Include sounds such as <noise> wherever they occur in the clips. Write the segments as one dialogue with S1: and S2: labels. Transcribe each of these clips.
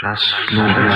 S1: Czas numer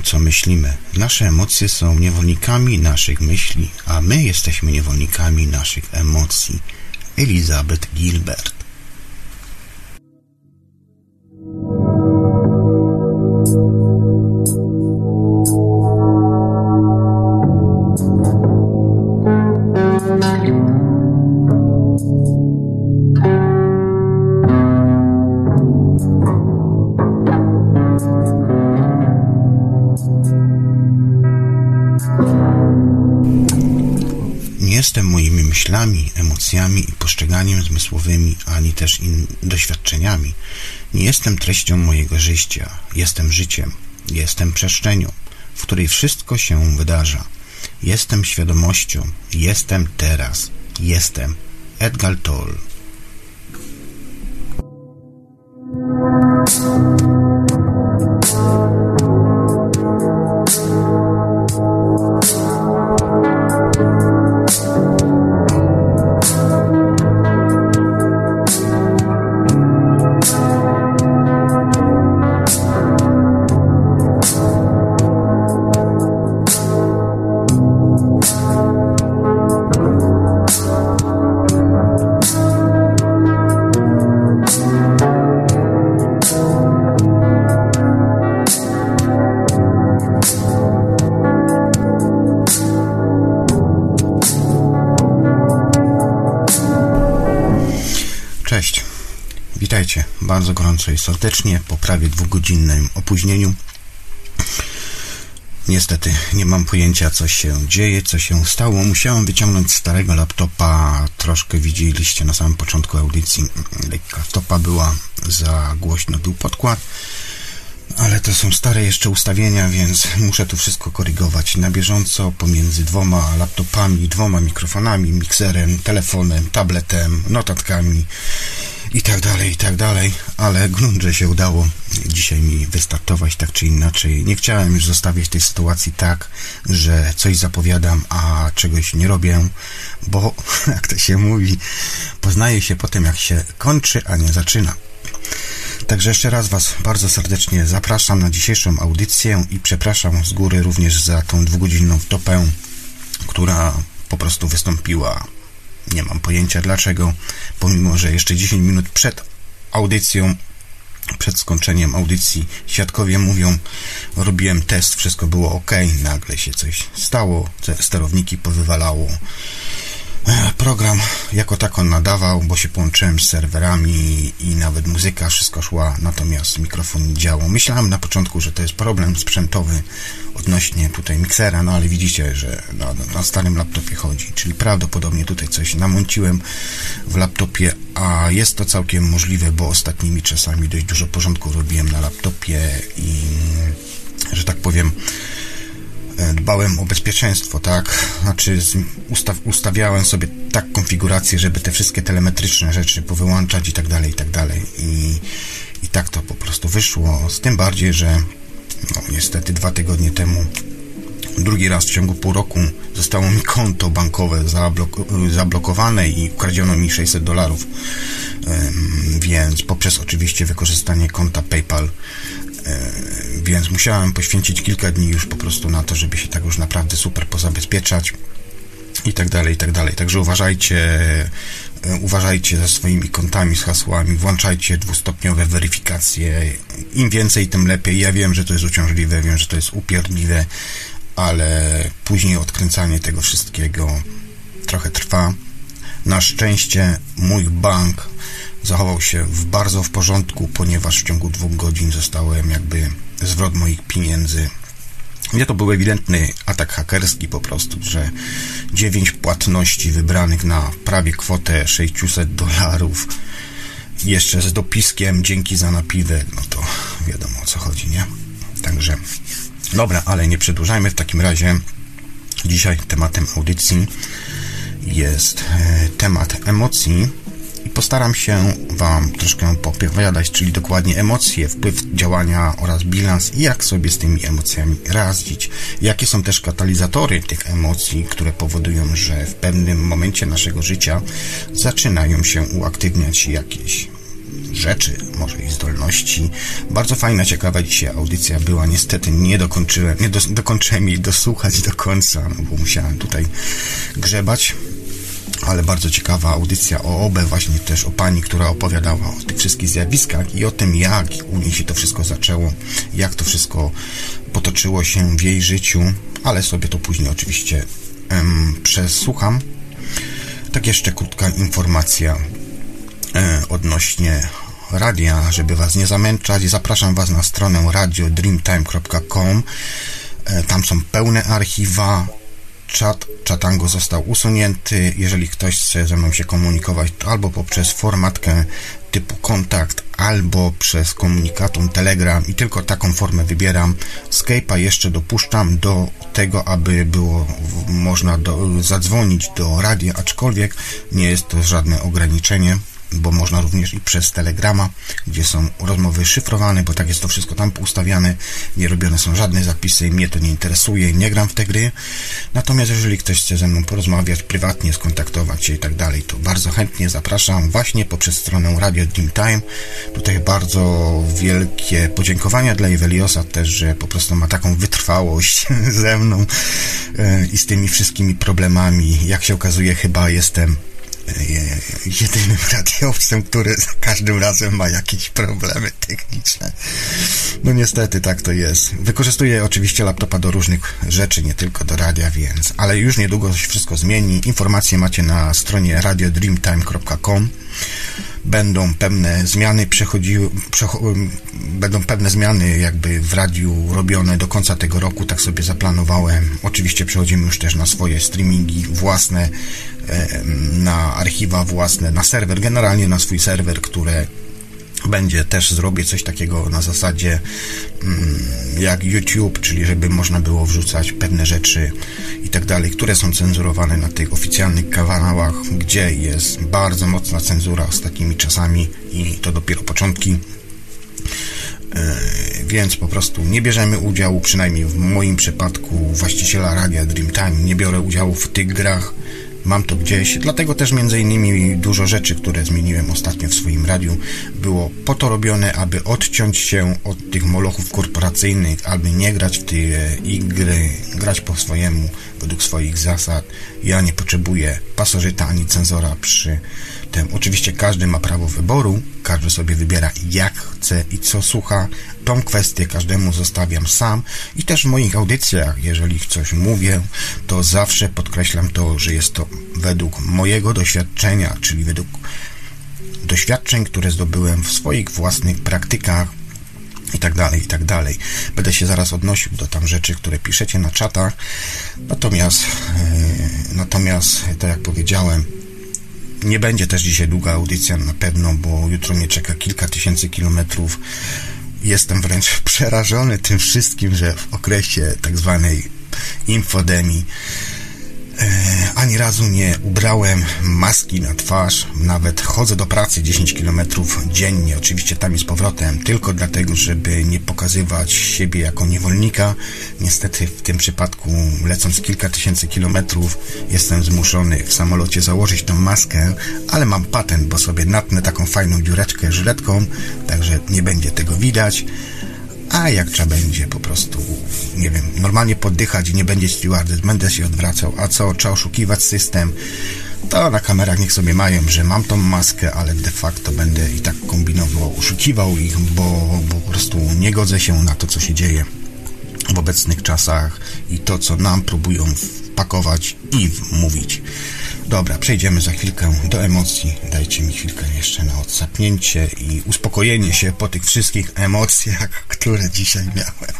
S2: co myślimy. Nasze emocje są niewolnikami naszych myśli, a my jesteśmy niewolnikami naszych emocji. Elizabeth Gilbert jestem treścią mojego życia. Jestem życiem. Jestem przestrzenią, w której wszystko się wydarza. Jestem świadomością. Jestem teraz. Jestem. Edgar Toll Bardzo gorąco i serdecznie po prawie dwugodzinnym opóźnieniu. Niestety nie mam pojęcia, co się dzieje, co się stało. Musiałem wyciągnąć starego laptopa. Troszkę widzieliście na samym początku audycji. Laptopa była za głośno, był podkład. Ale to są stare jeszcze ustawienia, więc muszę tu wszystko korygować na bieżąco pomiędzy dwoma laptopami, dwoma mikrofonami, mikserem, telefonem, tabletem, notatkami i tak dalej, i tak dalej. Ale grunt, że się udało dzisiaj mi wystartować tak czy inaczej. Nie chciałem już zostawiać tej sytuacji tak, że coś zapowiadam, a czegoś nie robię, bo <laughs> jak to się mówi, poznaje się potem jak się kończy, a nie zaczyna. Także jeszcze raz Was bardzo serdecznie zapraszam na dzisiejszą audycję i przepraszam z góry również za tą dwugodzinną wtopę, która po prostu wystąpiła. Nie mam pojęcia dlaczego, pomimo że jeszcze 10 minut przed audycją, przed skończeniem audycji, świadkowie mówią, robiłem test, wszystko było ok, nagle się coś stało, sterowniki powywalało. Program jako tak on nadawał, bo się połączyłem z serwerami i nawet muzyka, wszystko szła, natomiast mikrofon nie działał. Myślałem na początku, że to jest problem sprzętowy odnośnie tutaj miksera, no ale widzicie, że na, na starym laptopie chodzi, czyli prawdopodobnie tutaj coś namąciłem w laptopie, a jest to całkiem możliwe, bo ostatnimi czasami dość dużo porządku robiłem na laptopie i, że tak powiem, dbałem o bezpieczeństwo, tak? Znaczy ustaw, ustawiałem sobie tak konfigurację, żeby te wszystkie telemetryczne rzeczy powyłączać i tak dalej, i tak dalej. I, i tak to po prostu wyszło. Z tym bardziej, że no, niestety dwa tygodnie temu Drugi raz w ciągu pół roku zostało mi konto bankowe zablok- zablokowane i ukradziono mi 600 dolarów. Więc poprzez oczywiście wykorzystanie konta PayPal więc musiałem poświęcić kilka dni już po prostu na to, żeby się tak już naprawdę super pozabezpieczać i tak dalej, i tak dalej. Także uważajcie, uważajcie ze swoimi kontami, z hasłami, włączajcie dwustopniowe weryfikacje. Im więcej, tym lepiej. Ja wiem, że to jest uciążliwe, wiem, że to jest upierdliwe, ale później odkręcanie tego wszystkiego trochę trwa. Na szczęście mój bank zachował się w bardzo w porządku, ponieważ w ciągu dwóch godzin zostałem jakby zwrot moich pieniędzy. Nie to był ewidentny atak hakerski po prostu, że dziewięć płatności wybranych na prawie kwotę 600 dolarów jeszcze z dopiskiem dzięki za napiwek, no to wiadomo o co chodzi, nie? Także dobra, ale nie przedłużajmy w takim razie. Dzisiaj tematem audycji jest e, temat emocji postaram się Wam troszkę popowiadać, czyli dokładnie emocje, wpływ działania oraz bilans i jak sobie z tymi emocjami radzić. Jakie są też katalizatory tych emocji, które powodują, że w pewnym momencie naszego życia zaczynają się uaktywniać jakieś rzeczy, może i zdolności. Bardzo fajna, ciekawa dzisiaj audycja była. Niestety nie dokończyłem, nie do, dokończyłem jej dosłuchać do końca, no bo musiałem tutaj grzebać ale bardzo ciekawa audycja o OBE, właśnie też o pani, która opowiadała o tych wszystkich zjawiskach i o tym, jak u niej się to wszystko zaczęło, jak to wszystko potoczyło się w jej życiu, ale sobie to później oczywiście em, przesłucham. Tak jeszcze krótka informacja e, odnośnie radia, żeby Was nie zamęczać. Zapraszam Was na stronę radiodreamtime.com. E, tam są pełne archiwa, czat Chatango został usunięty. Jeżeli ktoś chce ze mną się komunikować, to albo poprzez formatkę typu kontakt, albo przez komunikatum Telegram i tylko taką formę wybieram. Skype'a jeszcze dopuszczam do tego, aby było można do, zadzwonić do radia, aczkolwiek nie jest to żadne ograniczenie bo można również i przez Telegrama, gdzie są rozmowy szyfrowane, bo tak jest to wszystko tam ustawiane, nie robione są żadne zapisy, mnie to nie interesuje, nie gram w te gry. Natomiast jeżeli ktoś chce ze mną porozmawiać prywatnie, skontaktować się i tak dalej, to bardzo chętnie zapraszam właśnie poprzez stronę Radio Dream Time. Tutaj bardzo wielkie podziękowania dla Iweliosa też, że po prostu ma taką wytrwałość <laughs> ze mną e, i z tymi wszystkimi problemami. Jak się okazuje, chyba jestem jedynym radiowcem, który za każdym razem ma jakieś problemy techniczne. No niestety tak to jest. Wykorzystuję oczywiście laptopa do różnych rzeczy, nie tylko do radia, więc, ale już niedługo się wszystko zmieni. Informacje macie na stronie radiodreamtime.com będą pewne zmiany przechodziły, będą pewne zmiany jakby w radiu robione do końca tego roku, tak sobie zaplanowałem. Oczywiście przechodzimy już też na swoje streamingi własne, na archiwa własne, na serwer, generalnie na swój serwer, które będzie też zrobię coś takiego na zasadzie mm, jak YouTube, czyli żeby można było wrzucać pewne rzeczy i tak dalej, które są cenzurowane na tych oficjalnych kanałach, gdzie jest bardzo mocna cenzura z takimi czasami i to dopiero początki. E, więc po prostu nie bierzemy udziału, przynajmniej w moim przypadku właściciela radia Dreamtime, nie biorę udziału w tych grach, mam to gdzieś. Dlatego też między innymi dużo rzeczy, które zmieniłem ostatnio w swoim radiu, było po to robione, aby odciąć się od tych molochów korporacyjnych, aby nie grać w te gry, grać po swojemu, według swoich zasad. Ja nie potrzebuję pasożyta ani cenzora przy Oczywiście każdy ma prawo wyboru, każdy sobie wybiera jak chce i co słucha. Tą kwestię każdemu zostawiam sam i też w moich audycjach, jeżeli coś mówię, to zawsze podkreślam to, że jest to według mojego doświadczenia, czyli według doświadczeń, które zdobyłem w swoich własnych praktykach i tak dalej, i tak dalej. Będę się zaraz odnosił do tam rzeczy, które piszecie na czatach. Natomiast, yy, natomiast, tak jak powiedziałem, nie będzie też dzisiaj długa audycja na pewno, bo jutro mnie czeka kilka tysięcy kilometrów. Jestem wręcz <laughs> przerażony tym wszystkim, że w okresie tak zwanej infodemii ani razu nie ubrałem maski na twarz, nawet chodzę do pracy 10 km dziennie, oczywiście tam i z powrotem, tylko dlatego, żeby nie pokazywać siebie jako niewolnika. Niestety w tym przypadku, lecąc kilka tysięcy kilometrów, jestem zmuszony w samolocie założyć tą maskę, ale mam patent, bo sobie natnę taką fajną dziureczkę żyletką, także nie będzie tego widać a jak trzeba będzie po prostu, nie wiem, normalnie poddychać i nie będzie stewardess, będę się odwracał, a co, trzeba oszukiwać system, to na kamerach niech sobie mają, że mam tą maskę, ale de facto będę i tak kombinował, oszukiwał ich, bo, bo po prostu nie godzę się na to, co się dzieje w obecnych czasach i to, co nam próbują wpakować i mówić. Dobra, przejdziemy za chwilkę do emocji. Dajcie mi chwilkę jeszcze na odsapnięcie i uspokojenie się po tych wszystkich emocjach, <laughs> które dzisiaj miałem.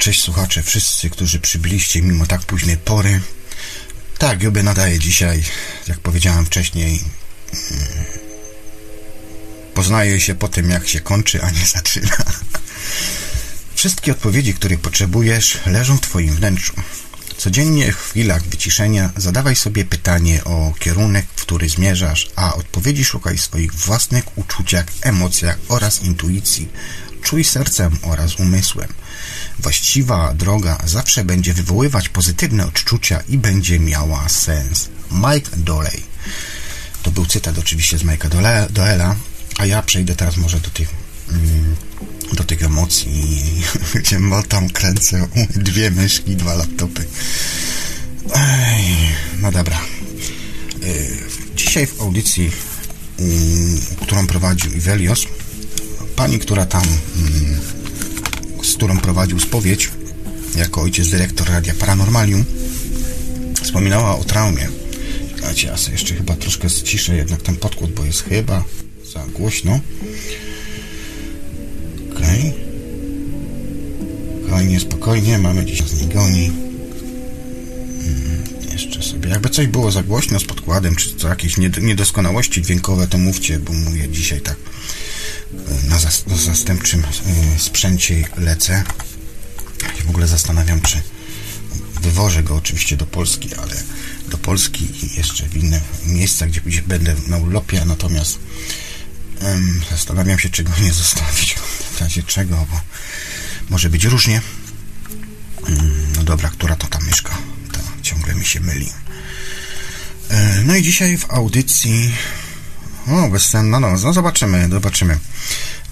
S2: Cześć słuchacze, wszyscy, którzy przybyliście mimo tak późnej pory. Tak, Jobie nadaje dzisiaj, jak powiedziałem wcześniej, mm, poznaje się po tym, jak się kończy, a nie zaczyna. Wszystkie odpowiedzi, których potrzebujesz, leżą w Twoim wnętrzu. Codziennie w chwilach wyciszenia zadawaj sobie pytanie o kierunek, w który zmierzasz, a odpowiedzi szukaj w swoich własnych uczuciach, emocjach oraz intuicji. Czuj sercem oraz umysłem. Właściwa droga zawsze będzie wywoływać pozytywne odczucia i będzie miała sens. Mike Doley. To był cytat oczywiście z Mike'a Doela, a ja przejdę teraz może do tych mm, do tych emocji, <laughs> gdzie motam, kręcę <laughs> dwie myszki, dwa laptopy. Ej, no dobra. Y, dzisiaj w audycji, mm, którą prowadził Ivelios, pani, która tam mm, z którą prowadził spowiedź jako ojciec dyrektor Radia Paranormalium, wspominała o traumie. Słuchajcie, ja sobie jeszcze chyba troszkę ściszę jednak ten podkład, bo jest chyba za głośno. Okej. Okay. Spokojnie, spokojnie, mamy dziś z niej goni. Hmm, jeszcze sobie, jakby coś było za głośno z podkładem, czy co jakieś niedoskonałości dźwiękowe, to mówcie, bo mówię dzisiaj tak na, zas na zastępczym e, sprzęcie lecę. Ja w ogóle zastanawiam, czy wywożę go oczywiście do Polski, ale do Polski i jeszcze w inne miejsca, gdzie, gdzie będę na urlopie, natomiast um, zastanawiam się, czy go nie zostawić. W razie czego, bo może być różnie. Um, no dobra, która to tam mieszka? To ciągle mi się myli. E, no i dzisiaj w audycji o, bezsenna noc. No zobaczymy, zobaczymy.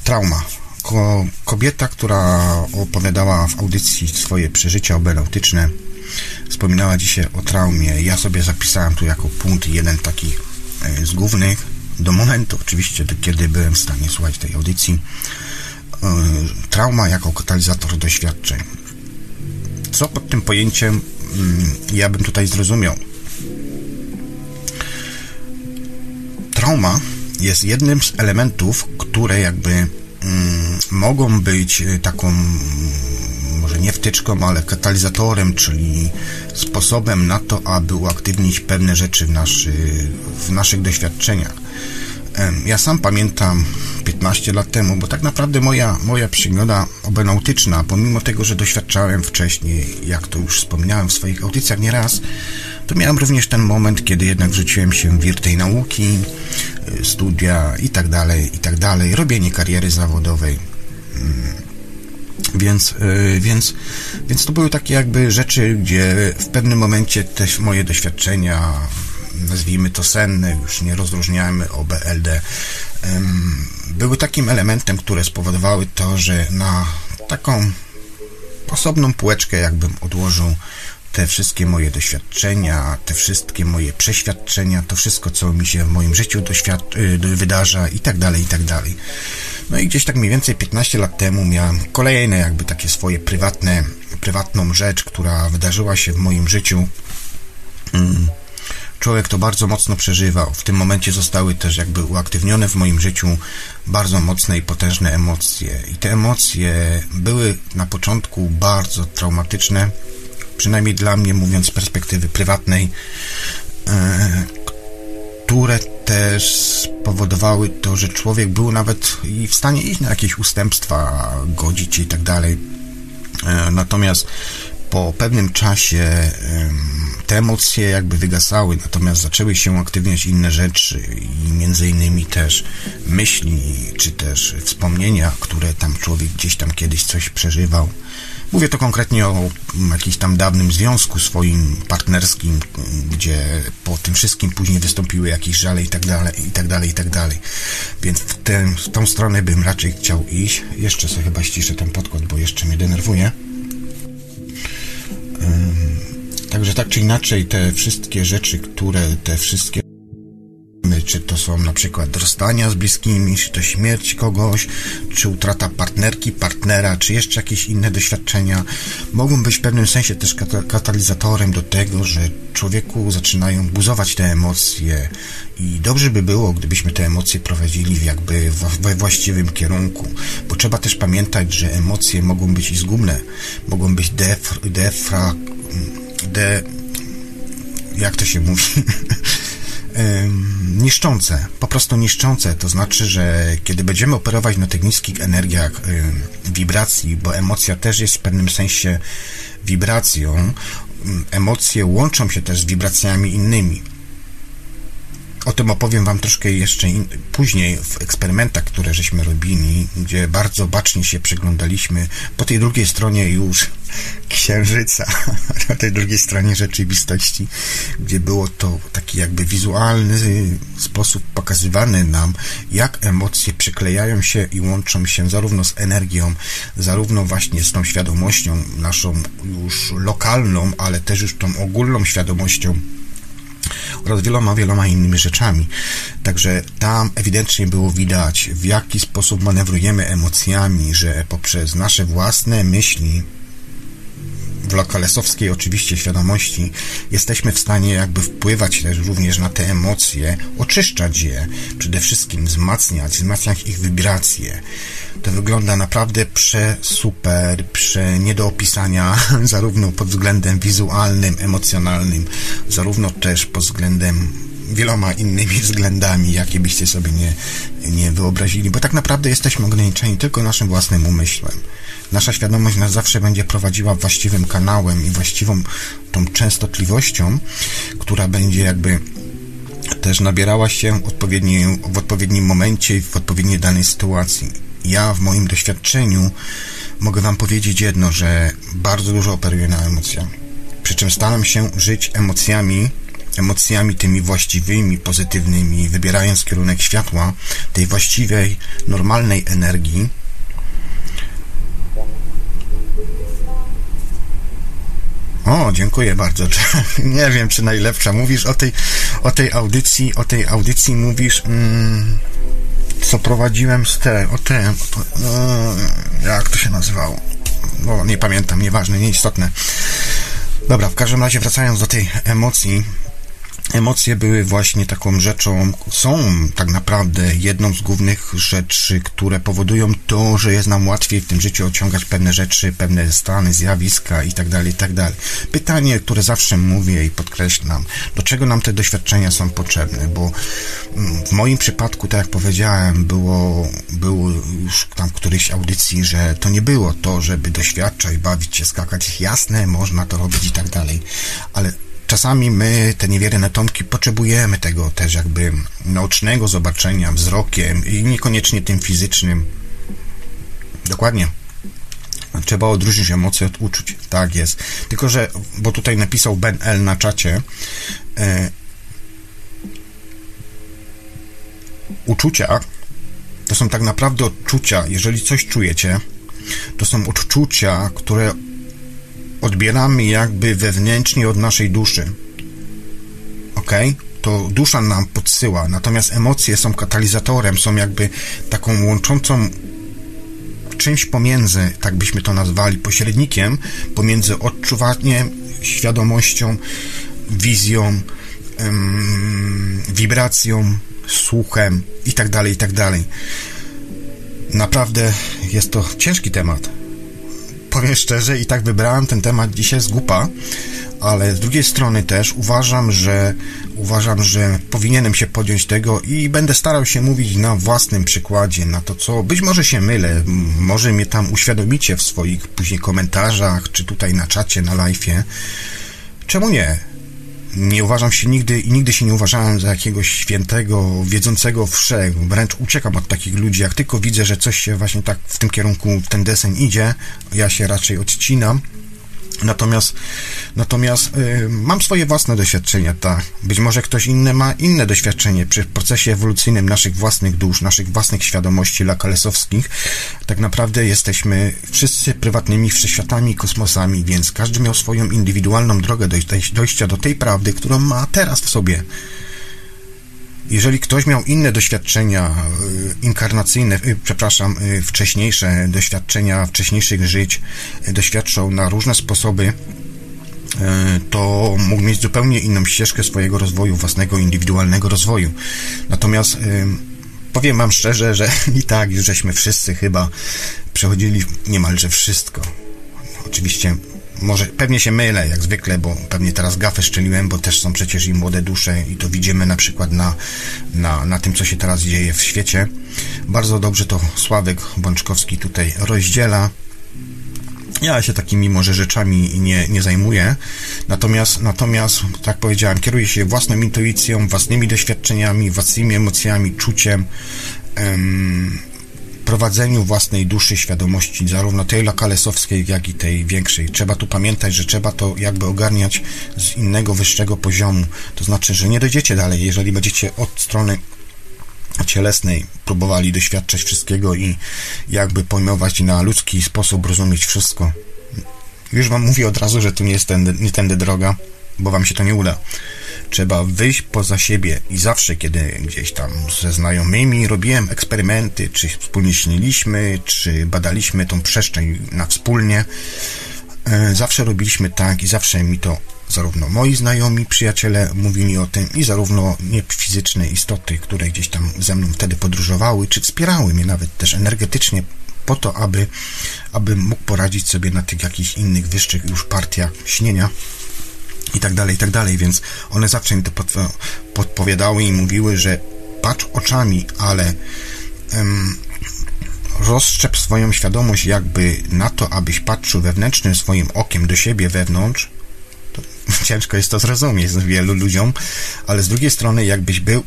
S2: Trauma. Ko kobieta, która opowiadała w audycji swoje przeżycia obelautyczne, wspominała dzisiaj o traumie. Ja sobie zapisałem tu jako punkt jeden taki e, z głównych, do momentu oczywiście, kiedy byłem w stanie słuchać tej audycji. E, trauma jako katalizator doświadczeń. Co pod tym pojęciem mm, ja bym tutaj zrozumiał? Trauma jest jednym z elementów, które jakby mm, mogą być y, taką mm, może nie wtyczką, ale katalizatorem, czyli sposobem na to, aby uaktywnić pewne rzeczy w, naszy, w naszych doświadczeniach. Ja sam pamiętam 15 lat temu, bo tak naprawdę moja, moja przygoda obenautyczna, pomimo tego, że doświadczałem wcześniej, jak to już wspominałem w swoich audycjach nieraz, to miałem również ten moment, kiedy jednak wrzuciłem się w wir tej nauki, y, studia i tak dalej, i tak dalej, robienie kariery zawodowej. Mm. Więc, y, więc, więc to były takie jakby rzeczy, gdzie w pewnym momencie też moje doświadczenia, nazwijmy to senne, już nie rozróżniamy OBLD, były takim elementem, które spowodowały to, że na taką osobną półeczkę jakbym odłożył te wszystkie moje doświadczenia, te wszystkie moje przeświadczenia, to wszystko, co mi się w moim życiu y, wydarza i tak dalej, i tak dalej. No i gdzieś tak mniej więcej 15 lat temu miałem kolejne jakby takie swoje prywatne, prywatną rzecz, która wydarzyła się w moim życiu. Mm. Człowiek to bardzo mocno przeżywał. W tym momencie zostały też jakby uaktywnione w moim życiu bardzo mocne i potężne emocje. I te emocje były na początku bardzo traumatyczne, przynajmniej dla mnie, mówiąc z perspektywy prywatnej, e, które też spowodowały to, że człowiek był nawet i w stanie iść na jakieś ustępstwa, godzić się i tak dalej. E, natomiast po pewnym czasie te emocje jakby wygasały, natomiast zaczęły się aktywniać inne rzeczy i między innymi też myśli, czy też wspomnienia, które tam człowiek gdzieś tam kiedyś coś przeżywał. Mówię to konkretnie o jakimś tam dawnym związku swoim partnerskim, gdzie po tym wszystkim później wystąpiły jakieś żale i tak dalej, i tak dalej, i tak dalej. Więc w, tę, w tą stronę bym raczej chciał iść. Jeszcze sobie chyba ściszę ten podkład, bo jeszcze mnie denerwuje. Także tak czy inaczej te wszystkie rzeczy, które te wszystkie czy to są na przykład rozstania z bliskimi, czy to śmierć kogoś, czy utrata partnerki, partnera, czy jeszcze jakieś inne doświadczenia, mogą być w pewnym sensie też katalizatorem do tego, że człowieku zaczynają buzować te emocje. I dobrze by było, gdybyśmy te emocje prowadzili jakby we właściwym kierunku, bo trzeba też pamiętać, że emocje mogą być i zgubne, mogą być def, defra, de, jak to się mówi, <laughs> niszczące, po prostu niszczące. To znaczy, że kiedy będziemy operować na tych niskich energiach wibracji, bo emocja też jest w pewnym sensie wibracją, emocje łączą się też z wibracjami innymi. O tym opowiem Wam troszkę jeszcze in, później w eksperymentach, które żeśmy robili, gdzie bardzo bacznie się przyglądaliśmy po tej drugiej stronie już księżyca, <laughs> na tej drugiej stronie rzeczywistości, gdzie było to taki jakby wizualny sposób pokazywany nam, jak emocje przyklejają się i łączą się zarówno z energią, zarówno właśnie z tą świadomością naszą już lokalną, ale też już tą ogólną świadomością oraz wieloma, wieloma innymi rzeczami. Także tam ewidentnie było widać, w jaki sposób manewrujemy emocjami, że poprzez nasze własne myśli, w lokalesowskiej oczywiście świadomości jesteśmy w stanie jakby wpływać też również na te emocje, oczyszczać je, przede wszystkim wzmacniać, wzmacniać ich wibracje. To wygląda naprawdę przesuper, prze nie do opisania, <laughs> zarówno pod względem wizualnym, emocjonalnym, zarówno też pod względem wieloma innymi <laughs> względami, jakie byście sobie nie, nie wyobrazili, bo tak naprawdę jesteśmy ograniczeni tylko naszym własnym umysłem. Nasza świadomość nas zawsze będzie prowadziła właściwym kanałem i właściwą tą częstotliwością, która będzie jakby też nabierała się odpowiedni, w odpowiednim momencie i w odpowiedniej danej sytuacji. Ja w moim doświadczeniu mogę Wam powiedzieć jedno, że bardzo dużo operuję na emocjach. Przy czym staram się żyć emocjami, emocjami tymi właściwymi, pozytywnymi, wybierając kierunek światła, tej właściwej, normalnej energii, O, dziękuję bardzo. <laughs> Nie wiem, czy najlepsza. Mówisz o tej, o tej audycji, o tej audycji mówisz, mm, co prowadziłem z te, o te, no, jak to się nazywało? No, nie pamiętam, nieważne, nieistotne. Dobra, w każdym razie wracając do tej emocji, Emocje były właśnie taką rzeczą, są tak naprawdę jedną z głównych rzeczy, które powodują to, że jest nam łatwiej w tym życiu osiągać pewne rzeczy, pewne stany, zjawiska itd., tak itd. Tak Pytanie, które zawsze mówię i podkreślam, do czego nam te doświadczenia są potrzebne, bo mm, w moim przypadku, tak jak powiedziałem, było, było już tam w którejś audycji, że to nie było to, żeby doświadczać, bawić się, skakać. Jasne, można to robić i tak ale czasami my, te niewierne tomki, potrzebujemy tego też jakby naocznego zobaczenia wzrokiem i niekoniecznie tym fizycznym. Dokładnie. Trzeba odróżnić emocje od uczuć. Tak jest. Tylko, że, bo tutaj napisał Ben L na czacie, e, uczucia to są tak naprawdę odczucia. Jeżeli coś czujecie, to są odczucia, które odbieramy jakby wewnętrznie od naszej duszy. Ok? to dusza nam podsyła, natomiast emocje są katalizatorem, są jakby taką łączącą czymś pomiędzy, tak byśmy to nazwali, pośrednikiem pomiędzy odczuwaniem, świadomością, wizją, ym, wibracją, słuchem i tak dalej, i tak. Naprawdę jest to ciężki temat. Powiem szczerze, i tak wybrałem ten temat dzisiaj z gupa, ale z drugiej strony też uważam, że uważam, że powinienem się podjąć tego i będę starał się mówić na własnym przykładzie, na to co, być może się mylę, może mnie tam uświadomicie w swoich później komentarzach, czy tutaj na czacie, na live'ie. Czemu nie? Nie uważam się nigdy i nigdy się nie uważałem za jakiegoś świętego, wiedzącego wszech. Wręcz uciekam od takich ludzi. Jak tylko widzę, że coś się właśnie tak w tym kierunku, w ten desen idzie, ja się raczej odcinam Natomiast, natomiast y, mam swoje własne doświadczenia, tak. Być może ktoś inny ma inne doświadczenie przy procesie ewolucyjnym naszych własnych dusz, naszych własnych świadomości lakalesowskich. Tak naprawdę jesteśmy wszyscy prywatnymi wszechświatami, kosmosami, więc każdy miał swoją indywidualną drogę dojścia do tej prawdy, którą ma teraz w sobie. Jeżeli ktoś miał inne doświadczenia y, inkarnacyjne, y, przepraszam, y, wcześniejsze doświadczenia wcześniejszych żyć, doświadczał na różne sposoby, to mógł mieć zupełnie inną ścieżkę swojego rozwoju, własnego indywidualnego rozwoju. Natomiast powiem Wam szczerze, że <laughs> i tak już żeśmy wszyscy chyba przechodzili niemalże wszystko. Oczywiście może pewnie się mylę, jak zwykle, bo pewnie teraz gafę szczeliłem, bo też są przecież i młode dusze i to widzimy na przykład na, na, na tym, co się teraz dzieje w świecie. Bardzo dobrze to Sławek Bączkowski tutaj rozdziela. Ja się takimi może rzeczami nie, nie zajmuję, natomiast, natomiast, tak powiedziałem, kieruję się własną intuicją, własnymi doświadczeniami, własnymi emocjami, czuciem, prowadzeniu własnej duszy, świadomości, zarówno tej lokalesowskiej, jak i tej większej. Trzeba tu pamiętać, że trzeba to jakby ogarniać z innego, wyższego poziomu. To znaczy, że nie dojdziecie dalej, jeżeli będziecie od strony cielesnej próbowali doświadczać wszystkiego i jakby pojmować na ludzki sposób rozumieć wszystko. Już wam mówię od razu, że tu nie jest tędy, nie tędy droga, bo wam się to nie uda trzeba wyjść poza siebie i zawsze, kiedy gdzieś tam ze znajomymi robiłem eksperymenty, czy wspólnie śniliśmy, czy badaliśmy tą przestrzeń na wspólnie, e, zawsze robiliśmy tak i zawsze mi to zarówno moi znajomi, przyjaciele mówili o tym i zarówno niefizyczne istoty, które gdzieś tam ze mną wtedy podróżowały, czy wspierały mnie nawet też energetycznie po to, aby, aby mógł poradzić sobie na tych jakichś innych wyższych już partiach śnienia i tak dalej, i tak dalej, więc one zawsze mi to podpowiadały i mówiły, że patrz oczami, ale um, rozszczep swoją świadomość jakby na to, abyś patrzył wewnętrznym swoim okiem do siebie wewnątrz, <laughs> ciężko jest to zrozumieć wielu ludziom, ale z drugiej strony jakbyś był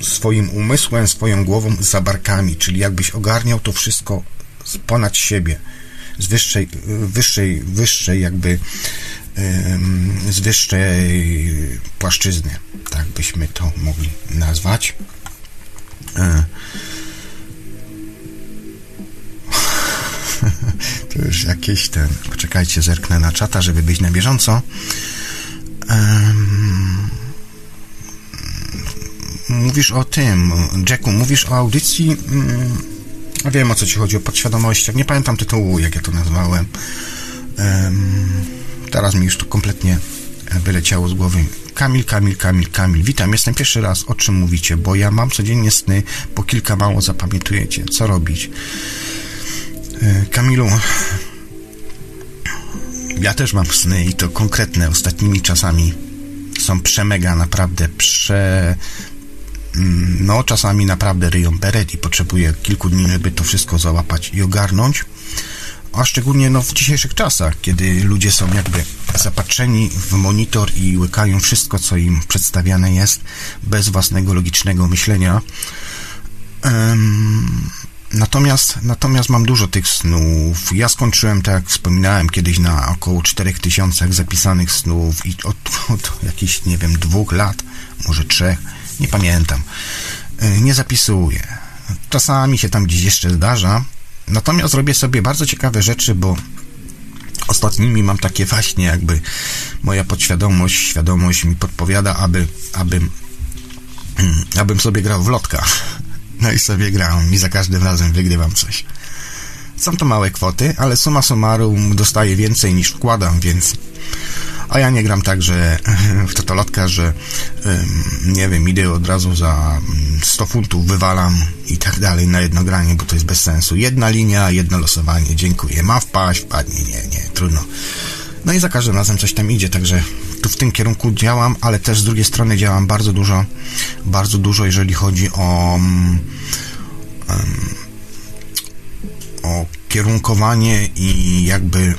S2: y, swoim umysłem, swoją głową za barkami, czyli jakbyś ogarniał to wszystko ponad siebie, z wyższej, wyższej, wyższej jakby z wyższej płaszczyzny, tak byśmy to mogli nazwać. E, <laughs> to już jakieś ten. Poczekajcie, zerknę na czata, żeby być na bieżąco. Mówisz o tym, Jacku, mówisz o audycji. Wiem o co ci chodzi, o podświadomościach. Nie pamiętam tytułu, jak ja to nazwałem. Teraz mi już to kompletnie e, wyleciało z głowy. Kamil, Kamil, Kamil, Kamil. Witam, jestem pierwszy raz. O czym mówicie? Bo ja mam codziennie sny, po kilka mało zapamiętujecie. Co robić? E, Kamilu, ja też mam sny i to konkretne. Ostatnimi czasami są przemega, naprawdę prze... Mm, no, czasami naprawdę ryją beret i potrzebuję kilku dni, żeby to wszystko załapać i ogarnąć a szczególnie no, w dzisiejszych czasach, kiedy ludzie są jakby zapatrzeni w monitor i łykają wszystko, co im przedstawiane jest, bez własnego logicznego myślenia. Um, natomiast, natomiast mam dużo tych snów. Ja skończyłem, tak jak wspominałem, kiedyś na około 4000 zapisanych snów i od, od jakichś, nie wiem, dwóch lat, może trzech, nie pamiętam, e, nie zapisuję. Czasami się tam gdzieś jeszcze zdarza, Natomiast robię sobie bardzo ciekawe rzeczy, bo ostatnimi mam takie właśnie jakby moja podświadomość, świadomość mi podpowiada, aby, aby abym sobie grał w lotka. <laughs> No i sobie grałem i za każdym razem wygrywam coś. Są to małe kwoty, ale suma summarum dostaję więcej niż wkładam, więc a ja nie gram tak, że <laughs> w totolotka, że nie wiem, idę od razu za 100 funtów, wywalam i tak dalej na jedno granie, bo to jest bez sensu. Jedna linia, jedno losowanie, dziękuję. Ma wpaść, wpadnie, nie, nie, trudno. No i za każdym razem coś tam idzie, także tu w tym kierunku działam, ale też z drugiej strony działam bardzo dużo, bardzo dużo, jeżeli chodzi o um, o kierunkowanie i jakby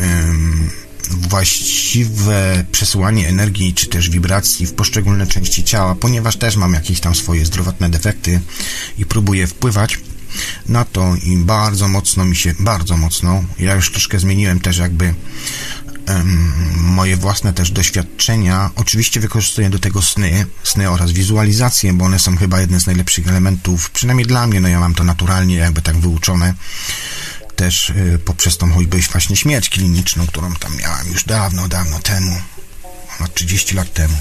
S2: um, właściwe przesyłanie energii czy też wibracji w poszczególne części ciała, ponieważ też mam jakieś tam swoje zdrowotne defekty i próbuję wpływać na to i bardzo mocno mi się, bardzo mocno, ja już troszkę zmieniłem też jakby moje własne też doświadczenia. Oczywiście wykorzystuję do tego sny, sny oraz wizualizacje, bo one są chyba jednym z najlepszych elementów, przynajmniej dla mnie, no ja mam to naturalnie jakby tak wyuczone też y, poprzez tą choćby właśnie śmierć kliniczną, którą tam miałem już dawno, dawno temu, ponad 30 lat temu.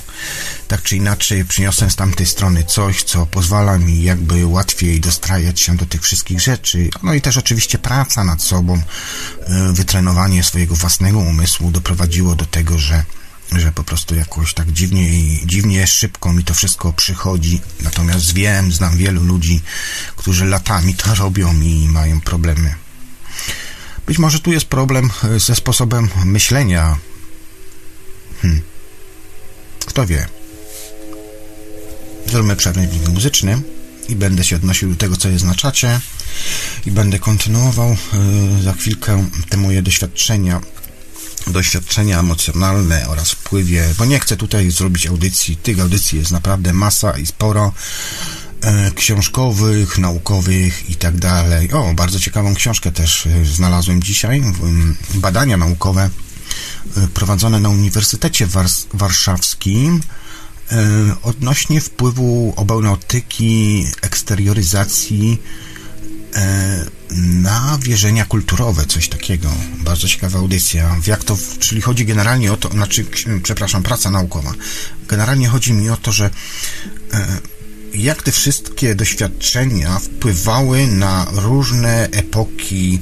S2: Tak czy inaczej przyniosłem z tamtej strony coś, co pozwala mi jakby łatwiej dostrajać się do tych wszystkich rzeczy. No i też oczywiście praca nad sobą, y, wytrenowanie swojego własnego umysłu doprowadziło do tego, że że po prostu jakoś tak dziwnie, dziwnie szybko mi to wszystko przychodzi. Natomiast wiem, znam wielu ludzi, którzy latami to robią i mają problemy być może tu jest problem e, ze sposobem myślenia. Hmm. Kto wie? Zróbmy przerywnik muzyczny i będę się odnosił do tego, co jest na czacie i będę kontynuował y, za chwilkę te moje doświadczenia doświadczenia emocjonalne oraz wpływie, bo nie chcę tutaj zrobić audycji, tych audycji jest naprawdę masa i sporo książkowych, naukowych i tak dalej. O, bardzo ciekawą książkę też e, znalazłem dzisiaj. Badania naukowe e, prowadzone na Uniwersytecie Warszawskim odnośnie wpływu obełnotyki, eksterioryzacji na wierzenia kulturowe, coś takiego. Bardzo ciekawa audycja. Jak to, czyli chodzi generalnie o to, znaczy, przepraszam, praca naukowa. Generalnie chodzi mi o to, że jak te wszystkie doświadczenia wpływały na różne epoki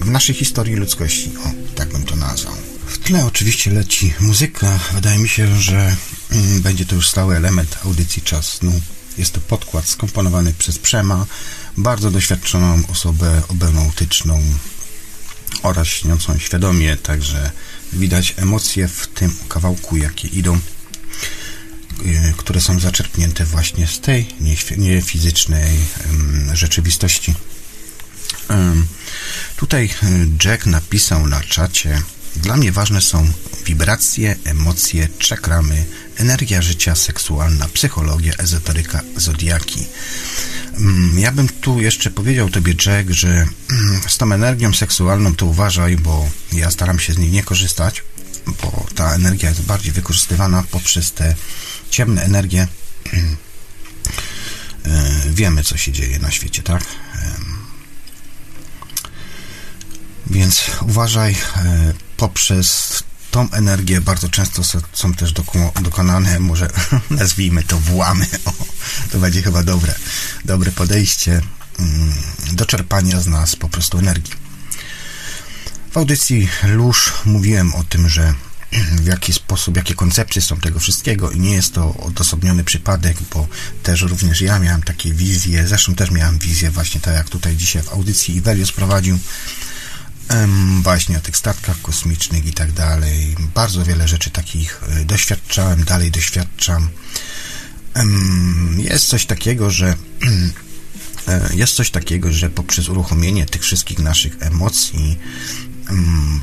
S2: w naszej historii ludzkości. O, tak bym to nazwał. W tle oczywiście leci muzyka. Wydaje mi się, że mm, będzie to już stały element audycji Czas Snu. Jest to podkład skomponowany przez Przema, bardzo doświadczoną osobę obenautyczną oraz śniącą świadomie, także widać emocje w tym kawałku, jakie idą które są zaczerpnięte właśnie z tej niefizycznej rzeczywistości. Tutaj y, Jack napisał na czacie dla mnie ważne są wibracje, emocje, czakramy, energia życia, seksualna, psychologia, ezoteryka, zodiaki. Ja bym tu jeszcze powiedział Tobie, Jack, że z tą energią seksualną to uważaj, bo ja staram się z niej nie korzystać, bo ta energia jest bardziej wykorzystywana poprzez te ciemne energie. E, wiemy, co się dzieje na świecie, tak? Więc uważaj, e, poprzez tą energię bardzo często są też dokonane, może <laughs> nazwijmy to włamy. O, to będzie chyba dobre, dobre podejście mm, do czerpania z nas po prostu energii. W audycji Lusz mówiłem o tym, że w jaki sposób, jakie koncepcje są tego wszystkiego i nie jest to odosobniony przypadek, bo też również ja miałem takie wizje, zresztą też miałem wizję właśnie tak jak tutaj dzisiaj w audycji Ivelios prowadził właśnie o tych statkach kosmicznych i tak dalej. Bardzo wiele rzeczy takich e, doświadczałem, dalej doświadczam. Jest coś takiego, że <clears throat> e, jest coś takiego, że poprzez uruchomienie tych wszystkich naszych emocji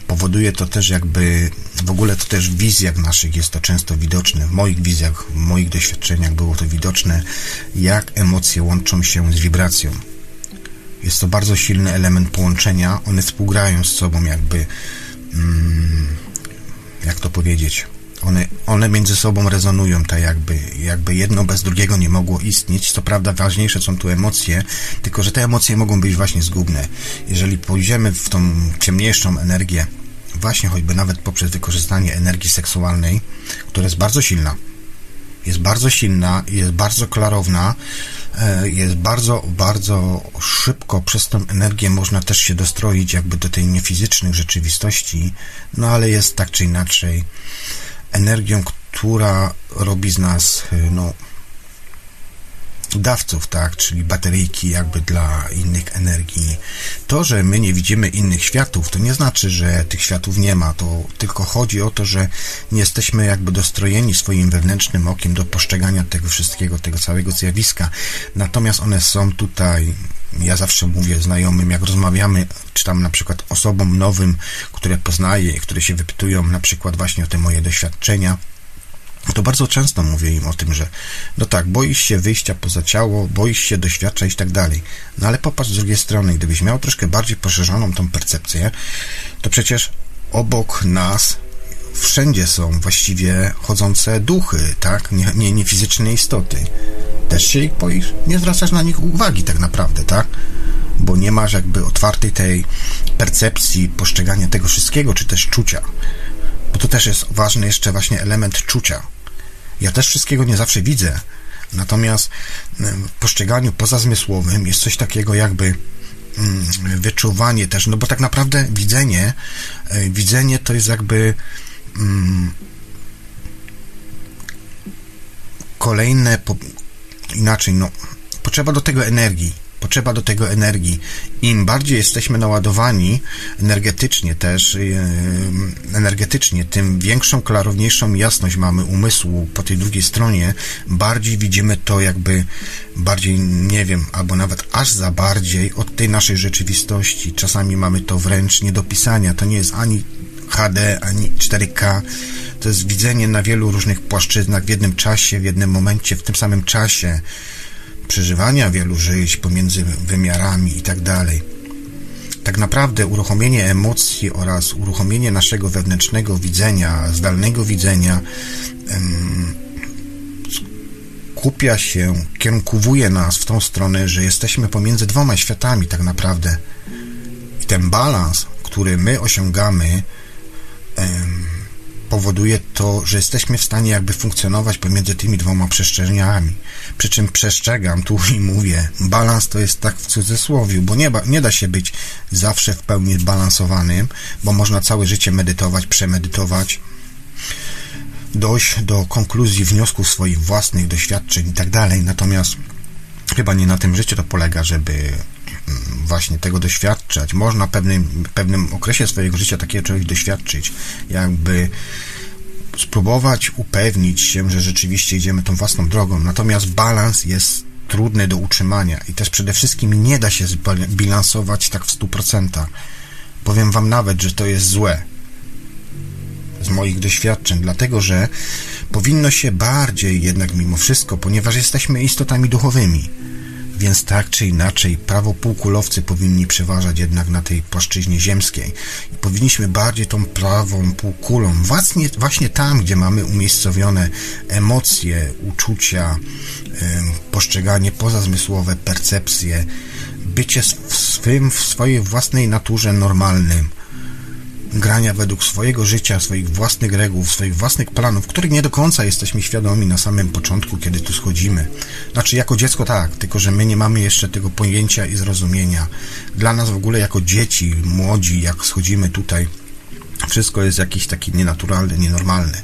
S2: powoduje to też jakby, w ogóle to też w wizjach naszych jest to często widoczne, w moich wizjach, w moich doświadczeniach było to widoczne, jak emocje łączą się z wibracją. Jest to bardzo silny element połączenia, one współgrają z sobą jakby, mm, jak to powiedzieć, one, one między sobą rezonują, tak jakby, jakby jedno bez drugiego nie mogło istnieć. Co prawda ważniejsze są tu emocje, tylko że te emocje mogą być właśnie zgubne. Jeżeli pójdziemy w tą ciemniejszą energię, właśnie choćby nawet poprzez wykorzystanie energii seksualnej, która jest bardzo silna, jest bardzo silna, jest bardzo klarowna, e, jest bardzo, bardzo szybko przez tą energię można też się dostroić jakby do tej niefizycznych rzeczywistości, no ale jest tak czy inaczej energią, która robi z nas, e, no, dawców, tak, czyli bateryjki jakby dla innych energii. To, że my nie widzimy innych światów, to nie znaczy, że tych światów nie ma, to tylko chodzi o to, że nie jesteśmy jakby dostrojeni swoim wewnętrznym okiem do postrzegania tego wszystkiego, tego całego zjawiska. Natomiast one są tutaj, ja zawsze mówię znajomym, jak rozmawiamy, czy tam na przykład osobom nowym, które poznaję, które się wypytują na przykład właśnie o te moje doświadczenia, to bardzo często mówię im o tym, że no tak, boisz się wyjścia poza ciało, boisz się doświadczać i tak dalej. No ale popatrz z drugiej strony, gdybyś miał troszkę bardziej poszerzoną tą percepcję, to przecież obok nas wszędzie są właściwie chodzące duchy, tak? Nie, nie, nie fizyczne istoty. Też się ich boisz? Nie zwracasz na nich uwagi tak naprawdę, tak? Bo nie masz jakby otwartej tej percepcji, postrzegania tego wszystkiego, czy też czucia. Bo to też jest ważny jeszcze właśnie element czucia ja też wszystkiego nie zawsze widzę, natomiast w postrzeganiu pozazmysłowym jest coś takiego jakby mm, wyczuwanie też, no bo tak naprawdę widzenie, e, widzenie to jest jakby mm, kolejne, inaczej, no, potrzeba do tego energii potrzeba do tego energii. Im bardziej jesteśmy naładowani energetycznie też, yy, energetycznie, tym większą, klarowniejszą jasność mamy umysłu po tej drugiej stronie, bardziej widzimy to jakby bardziej, nie wiem, albo nawet aż za bardziej od tej naszej rzeczywistości. Czasami mamy to wręcz nie do pisania. To nie jest ani HD, ani 4K. To jest widzenie na wielu różnych płaszczyznach w jednym czasie, w jednym momencie, w tym samym czasie przeżywania wielu żyć pomiędzy wymiarami i tak dalej. Tak naprawdę uruchomienie emocji oraz uruchomienie naszego wewnętrznego widzenia, zdalnego widzenia kupia się, kierunkowuje nas w tą stronę, że jesteśmy pomiędzy dwoma światami tak naprawdę. I ten balans, który my osiągamy, powoduje to, że jesteśmy w stanie jakby funkcjonować pomiędzy tymi dwoma przestrzeniami. Przy czym przestrzegam tu i mówię, balans to jest tak w cudzysłowie, bo nie, nie da się być zawsze w pełni balansowanym, bo można całe życie medytować, przemedytować, dojść do konkluzji, wniosków swoich własnych doświadczeń i tak dalej. Natomiast chyba nie na tym życiu to polega, żeby właśnie tego doświadczać. Można w pewnym, pewnym okresie swojego życia takiego czegoś doświadczyć, jakby spróbować upewnić się, że rzeczywiście idziemy tą własną drogą. Natomiast balans jest trudny do utrzymania i też przede wszystkim nie da się zbilansować tak w 100%. Powiem Wam nawet, że to jest złe z moich doświadczeń, dlatego że powinno się bardziej jednak mimo wszystko, ponieważ jesteśmy istotami duchowymi, więc tak czy inaczej prawopółkulowcy powinni przeważać jednak na tej płaszczyźnie ziemskiej. I powinniśmy bardziej tą prawą półkulą, właśnie, właśnie tam, gdzie mamy umiejscowione emocje, uczucia, postrzeganie pozazmysłowe, percepcje, bycie w, swym, w swojej własnej naturze normalnym, grania według swojego życia, swoich własnych reguł, swoich własnych planów, których nie do końca jesteśmy świadomi na samym początku, kiedy tu schodzimy. Znaczy, jako dziecko tak, tylko że my nie mamy jeszcze tego pojęcia i zrozumienia. Dla nas w ogóle jako dzieci, młodzi, jak schodzimy tutaj, wszystko jest jakieś takie nienaturalne, nienormalne.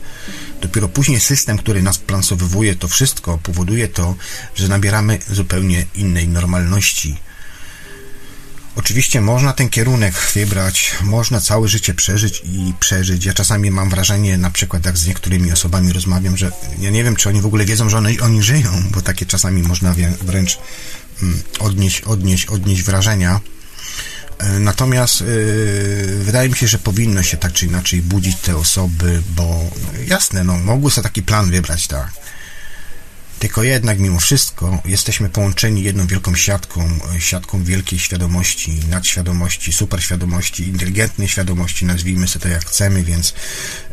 S2: Dopiero później system, który nas plansowywuje to wszystko, powoduje to, że nabieramy zupełnie innej normalności Oczywiście można ten kierunek wybrać, można całe życie przeżyć i przeżyć. Ja czasami mam wrażenie, na przykład jak z niektórymi osobami rozmawiam, że ja nie wiem, czy oni w ogóle wiedzą, że oni, żyją, bo takie czasami można wręcz mm, odnieść, odnieść, odnieść wrażenia. E, natomiast yy, wydaje mi się, że powinno się tak czy inaczej budzić te osoby, bo jasne, no, mogły sobie taki plan wybrać, tak Tylko jednak mimo wszystko jesteśmy połączeni jedną wielką siatką, siatką wielkiej świadomości, nadświadomości, superświadomości, inteligentnej świadomości, nazwijmy sobie to jak chcemy, więc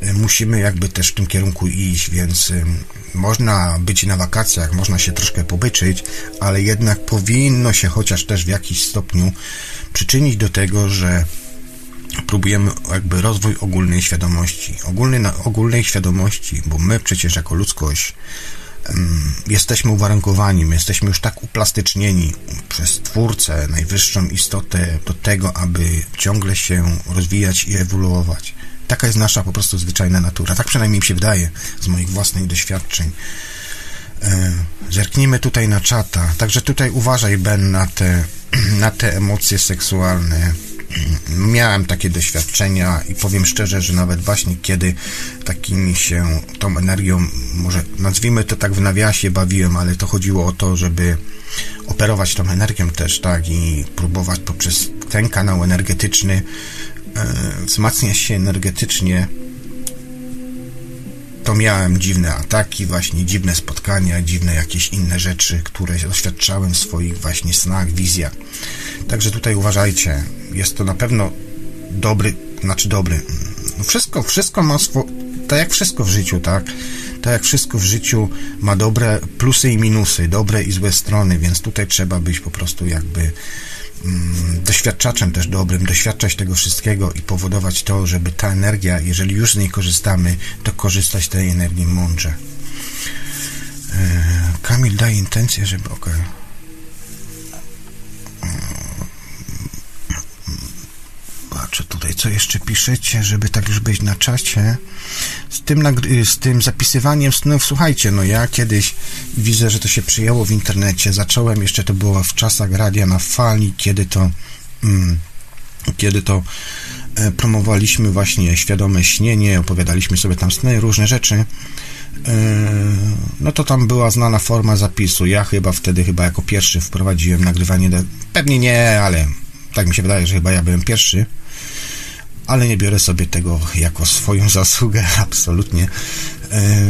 S2: y, musimy jakby też w tym kierunku iść, więc y, można być na wakacjach, można się troszkę pobyczyć, ale jednak powinno się chociaż też w jakiś stopniu przyczynić do tego, że próbujemy jakby rozwój ogólnej świadomości. Ogólnej, ogólnej świadomości, bo my przecież jako ludzkość jesteśmy uwarunkowani, my jesteśmy już tak uplastycznieni przez Twórcę, najwyższą istotę do tego, aby ciągle się rozwijać i ewoluować. Taka jest nasza po prostu zwyczajna natura. Tak przynajmniej mi się wydaje z moich własnych doświadczeń. E, zerknijmy tutaj na czata. Także tutaj uważaj, Ben, na te, <clears throat> na te emocje seksualne miałem takie doświadczenia i powiem szczerze, że nawet właśnie kiedy takimi się tą energią, może nazwijmy to tak w nawiasie bawiłem, ale to chodziło o to, żeby operować tą energią też, tak, i próbować poprzez ten kanał energetyczny e, wzmacniać się energetycznie to miałem dziwne ataki, właśnie dziwne spotkania, dziwne jakieś inne rzeczy, które doświadczałem w swoich właśnie snach, wizjach. Także tutaj uważajcie, jest to na pewno dobry, znaczy dobry. No wszystko, wszystko ma swo, tak jak wszystko w życiu, tak? Tak jak wszystko w życiu ma dobre plusy i minusy, dobre i złe strony, więc tutaj trzeba być po prostu jakby doświadczaczem też dobrym, doświadczać tego wszystkiego i powodować to, żeby ta energia, jeżeli już z niej korzystamy, to korzystać tej energii mądrze. E, Kamil daje intencję, żeby... Okay. Patrzę tutaj, co jeszcze piszecie, żeby tak już być na czacie. Z tym, z tym zapisywaniem snów, słuchajcie, no ja kiedyś widzę, że to się przyjęło w internecie. Zacząłem, jeszcze to było w czasach radia na fali, kiedy to, mm, kiedy to e, promowaliśmy właśnie świadome śnienie, opowiadaliśmy sobie tam sny, różne rzeczy. E, no to tam była znana forma zapisu. Ja chyba wtedy, chyba jako pierwszy wprowadziłem nagrywanie. Do... Pewnie nie, ale tak mi się wydaje, że chyba ja byłem pierwszy ale nie biorę sobie tego jako swoją <laughs> zasługę, absolutnie.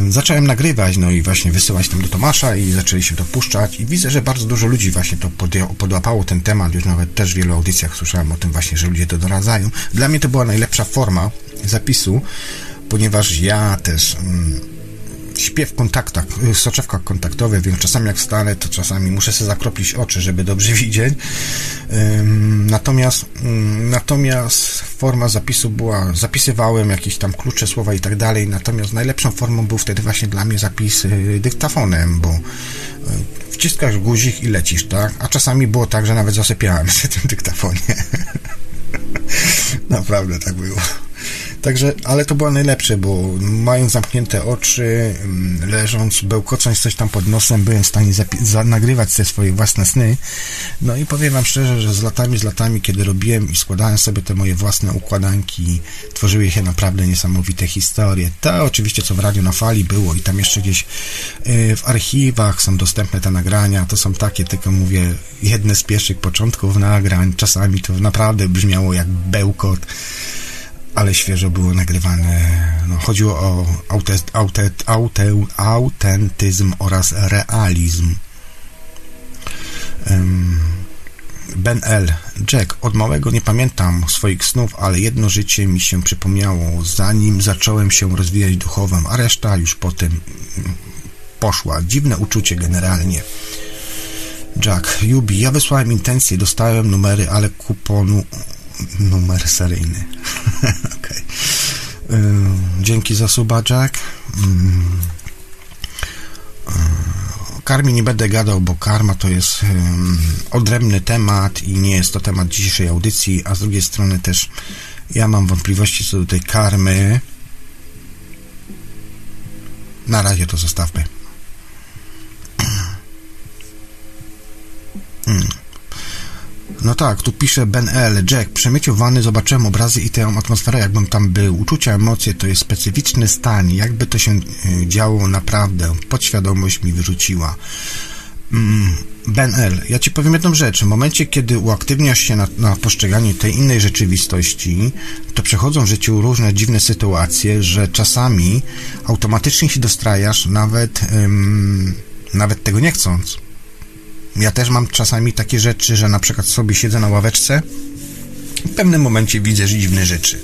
S2: zacząłem nagrywać, no i właśnie wysyłać tam do Tomasza i zaczęli się dopuszczać i widzę, że bardzo dużo ludzi właśnie to podłapało ten temat, już nawet też w wielu audycjach słyszałem o tym właśnie, że ludzie to doradzają. Dla mnie to była najlepsza forma zapisu, ponieważ ja też... Mm, śpię w kontaktach, w soczewkach kontaktowych, więc czasami jak wstanę, to czasami muszę sobie zakropić oczy, żeby dobrze <laughs> widzieć. Natomiast, natomiast forma zapisu była, zapisywałem jakieś tam klucze, słowa i tak dalej, natomiast najlepszą formą był wtedy właśnie dla mnie zapis y, dyktafonem, bo y, wciskasz guzik i lecisz, tak? A czasami było tak, że nawet zasypiałem <laughs> przy tym dyktafonie. <laughs> Naprawdę tak było. Także, ale to było najlepsze, bo mając zamknięte oczy, mm, leżąc, bełkocąc coś tam pod nosem, byłem w stanie nagrywać te swoje własne sny. No i powiem Wam szczerze, że z latami, z latami, kiedy robiłem i składałem sobie te moje własne układanki, tworzyły się naprawdę niesamowite historie. To oczywiście, co w Radio na Fali było i tam jeszcze gdzieś y, w archiwach są dostępne te nagrania, to są takie, tylko mówię, jedne z pierwszych początków nagrań. Czasami to naprawdę brzmiało jak bełkot ale świeżo było nagrywane. No, chodziło o autet, aute, autentyzm oraz realizm. Ben L. Jack, od małego nie pamiętam swoich snów, ale jedno życie mi się przypomniało, zanim zacząłem się rozwijać duchowym, a reszta już potem poszła. Dziwne uczucie generalnie. Jack, Yubi, ja wysłałem intencje, dostałem numery, ale kuponu numer seryjny. <laughs> okay. Dzięki za suba, Jack. Karmi nie będę gadał, bo karma to jest odrębny temat i nie jest to temat dzisiejszej audycji, a z drugiej strony też ja mam wątpliwości co do tej karmy. Na razie to zostawmy. <clears throat> Hmm. No tak, tu pisze Ben L. Jack, przemycił wany, zobaczyłem obrazy i tę atmosferę, jakbym tam był. Uczucia, emocje to jest specyficzny stan. Jakby to się e, działo naprawdę. Podświadomość mi wyrzuciła. Mm, ben L., ja ci powiem jedną rzecz. W momencie, kiedy uaktywniasz się na, na postrzeganie tej innej rzeczywistości, to przechodzą w życiu różne dziwne sytuacje, że czasami automatycznie się dostrajasz nawet nawet tego nie chcąc. Ja też mam czasami takie rzeczy, że na przykład sobie siedzę na ławeczce, w pewnym momencie widzę dziwne rzeczy.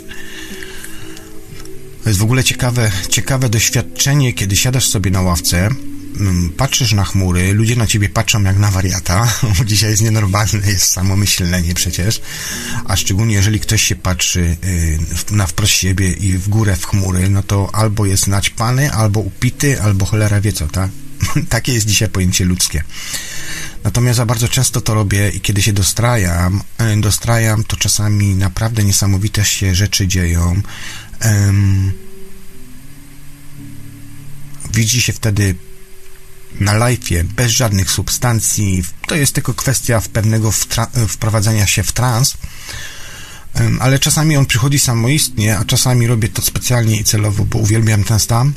S2: To jest w ogóle ciekawe, ciekawe doświadczenie, kiedy siadasz sobie na ławce, mm, patrzysz na chmury, ludzie na ciebie patrzą jak na wariata, <laughs> bo dzisiaj jest nienormalne, jest samo myślenie przecież, a szczególnie jeżeli ktoś się patrzy y, na wprost siebie i w górę w chmury, no to albo jest naćpany, albo upity, albo cholera wie co, tak? <laughs> Takie jest dzisiaj pojęcie ludzkie. Natomiast za bardzo często to robię i kiedy się dostrajam, y, dostrajam, to czasami naprawdę niesamowite się rzeczy dzieją. Um, widzi się wtedy na live'ie, bez żadnych substancji. To jest tylko kwestia pewnego wprowadzenia się w trans. Um, ale czasami on przychodzi samoistnie, a czasami robię to specjalnie i celowo, bo uwielbiam ten stan.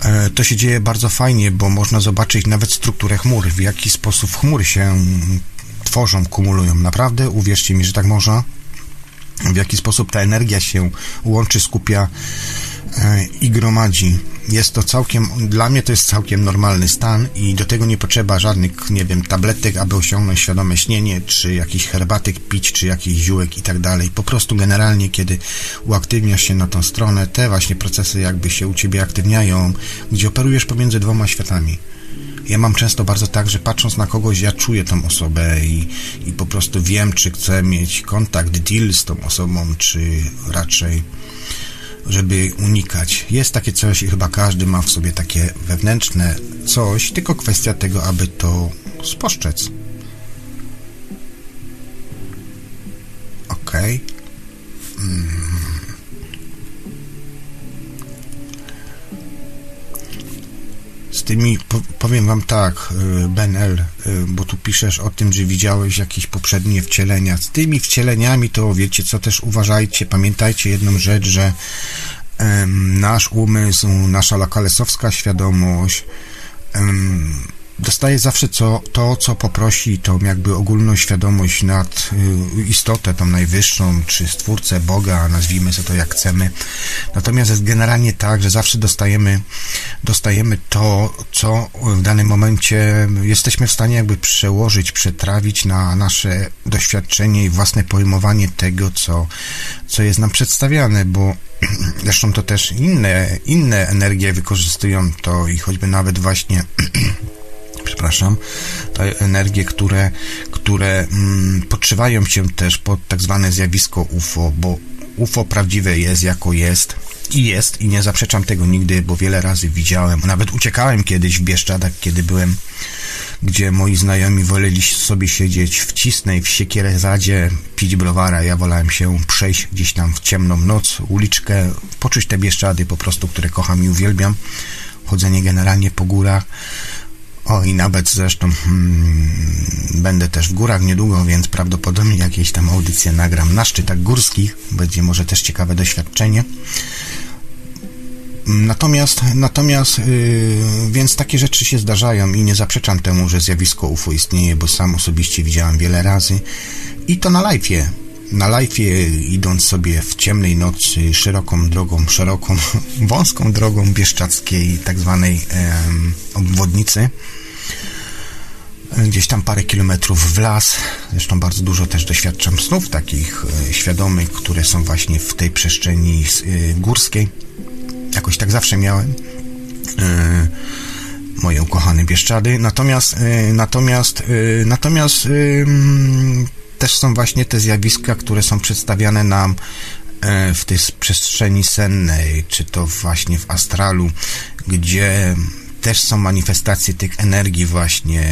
S2: E, to się dzieje bardzo fajnie, bo można zobaczyć nawet strukturę chmur, w jaki sposób chmury się tworzą, kumulują. Naprawdę, uwierzcie mi, że tak można w jaki sposób ta energia się łączy, skupia i gromadzi. Jest to całkiem, dla mnie to jest całkiem normalny stan i do tego nie potrzeba żadnych, nie wiem, tabletek, aby osiągnąć świadome śnienie, czy jakiś herbatyk pić, czy jakiś ziółek i tak dalej. Po prostu generalnie, kiedy uaktywniasz się na tą stronę, te właśnie procesy jakby się u Ciebie aktywniają, gdzie operujesz pomiędzy dwoma światami ja mam często bardzo tak, że patrząc na kogoś, ja czuję tą osobę i, i po prostu wiem, czy chcę mieć kontakt, deal z tą osobą, czy raczej żeby unikać. Jest takie coś i chyba każdy ma w sobie takie wewnętrzne coś, tylko kwestia tego, aby to spostrzec. Okej. Okay. Mm. Z tymi, powiem wam tak, y, Ben L, y, bo tu piszesz o tym, że widziałeś jakieś poprzednie wcielenia. Z tymi wcieleniami to wiecie co, też uważajcie, pamiętajcie jedną rzecz, że nasz umysł, nasza lokalesowska świadomość dostaje zawsze co, to, co poprosi, tą jakby ogólną świadomość nad y, istotę, tą najwyższą, czy stwórcę Boga, nazwijmy sobie to jak chcemy. Natomiast jest generalnie tak, że zawsze dostajemy, dostajemy to, co w danym momencie jesteśmy w stanie jakby przełożyć, przetrawić na nasze doświadczenie i własne pojmowanie tego, co, co jest nam przedstawiane, bo <clears throat> zresztą to też inne, inne energie wykorzystują to i choćby nawet właśnie <clears throat> przepraszam, te energie, które, które mm, podszywają się też pod tak zwane zjawisko UFO, bo UFO prawdziwe jest jako jest i jest i nie zaprzeczam tego nigdy, bo wiele razy widziałem, nawet uciekałem kiedyś w Bieszczadach, kiedy byłem gdzie moi znajomi woleli sobie siedzieć w cisnej, w siekierezadzie, pić browara. Ja wolałem się przejść gdzieś tam w ciemną noc, uliczkę, poczuć te Bieszczady po prostu, które kocham i uwielbiam. Chodzenie generalnie po górach, o i nawet zresztą hmm, będę też w górach niedługo, więc prawdopodobnie jakieś tam audycje nagram na szczytach górskich. Będzie może też ciekawe doświadczenie. Natomiast, natomiast yy, więc takie rzeczy się zdarzają i nie zaprzeczam temu, że zjawisko UFO istnieje, bo sam osobiście widziałem wiele razy i to na live'ie. Na live'ie idąc sobie w ciemnej nocy szeroką drogą, szeroką, <laughs> wąską drogą bieszczackiej tak zwanej yy, obwodnicy, gdzieś tam parę kilometrów w las. Zresztą bardzo dużo też doświadczam snów takich e, świadomych, które są właśnie w tej przestrzeni e, górskiej. Jakoś tak zawsze miałem. E, moje ukochane Bieszczady. Natomiast, natomiast, natomiast też są właśnie te zjawiska, które są przedstawiane nam w tej przestrzeni sennej, czy to właśnie w astralu, gdzie też są manifestacje tych energii właśnie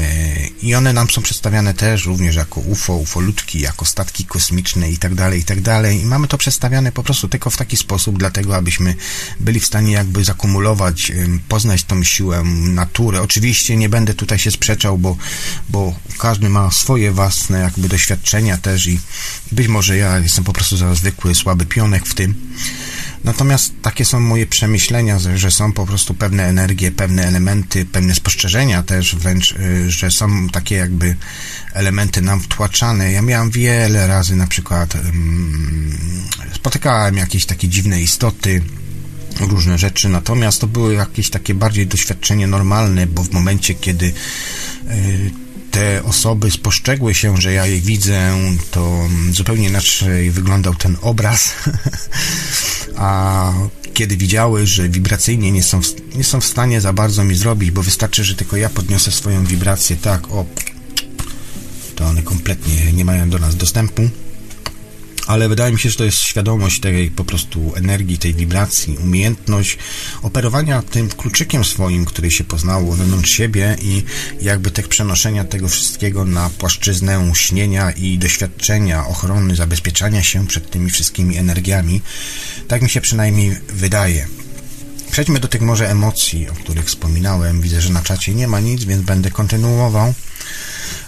S2: i one nam są przedstawiane też również jako UFO, ufolutki, jako statki kosmiczne i tak dalej, i tak dalej. I mamy to przedstawiane po prostu tylko w taki sposób, dlatego abyśmy byli w stanie jakby zakumulować, poznać tą siłę natury. Oczywiście nie będę tutaj się sprzeczał, bo, bo każdy ma swoje własne jakby doświadczenia też i być może ja jestem po prostu za zwykły, słaby pionek w tym. Natomiast takie są moje przemyślenia, że są po prostu pewne energie, pewne elementy, pewne spostrzeżenia też wręcz, y, że są takie jakby elementy nam wtłaczane. Ja miałem wiele razy na przykład um, spotykałem jakieś takie dziwne istoty, różne rzeczy, natomiast to były jakieś takie bardziej doświadczenie normalne, bo w momencie, kiedy y, te osoby spostrzegły się, że ja je widzę, to zupełnie inaczej wyglądał ten obraz, <laughs> a kiedy widziały, że wibracyjnie nie są, nie są w stanie za bardzo mi zrobić, bo wystarczy, że tylko ja podniosę swoją wibrację tak, o, to one kompletnie nie mają do nas dostępu ale wydaje mi się, że to jest świadomość tej po prostu energii, tej wibracji, umiejętność operowania tym kluczykiem swoim, który się poznało wewnątrz siebie i jakby tak przenoszenia tego wszystkiego na płaszczyznę śnienia i doświadczenia, ochrony, zabezpieczania się przed tymi wszystkimi energiami. Tak mi się przynajmniej wydaje. Przejdźmy do tych może emocji, o których wspominałem. Widzę, że na czacie nie ma nic, więc będę kontynuował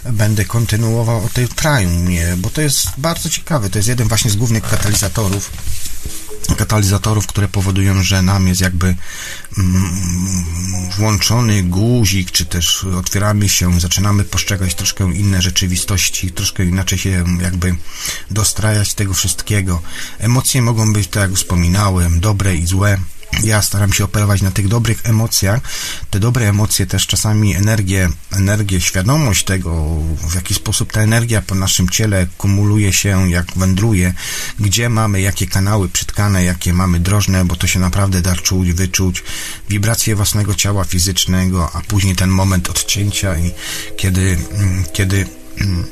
S2: będę kontynuował o tej traumie, bo to jest bardzo ciekawe. To jest jeden właśnie z głównych katalizatorów katalizatorów, które powodują, że nam jest jakby mm, włączony guzik, czy też otwieramy się, zaczynamy postrzegać troszkę inne rzeczywistości, troszkę inaczej się jakby dostrajać tego wszystkiego. Emocje mogą być, tak jak wspominałem, dobre i złe ja staram się operować na tych dobrych emocjach. Te dobre emocje też czasami energię, energię, świadomość tego, w jaki sposób ta energia po naszym ciele kumuluje się, jak wędruje, gdzie mamy, jakie kanały przytkane, jakie mamy drożne, bo to się naprawdę da czuć, wyczuć, wibracje własnego ciała fizycznego, a później ten moment odcięcia i kiedy, mm, kiedy mm,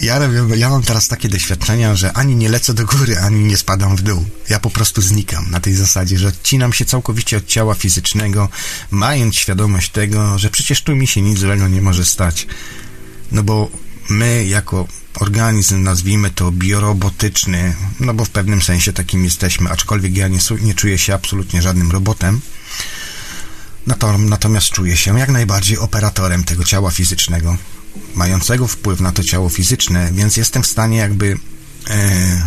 S2: ja, ja mam teraz takie doświadczenia, że ani nie lecę do góry, ani nie spadam w dół. Ja po prostu znikam na tej zasadzie, że odcinam się całkowicie od ciała fizycznego, mając świadomość tego, że przecież tu mi się nic złego nie może stać. No bo my jako organizm, nazwijmy to biorobotyczny, no bo w pewnym sensie takim jesteśmy, aczkolwiek ja nie, nie czuję się absolutnie żadnym robotem, natomiast czuję się jak najbardziej operatorem tego ciała fizycznego mającego wpływ na to ciało fizyczne, więc jestem w stanie jakby e,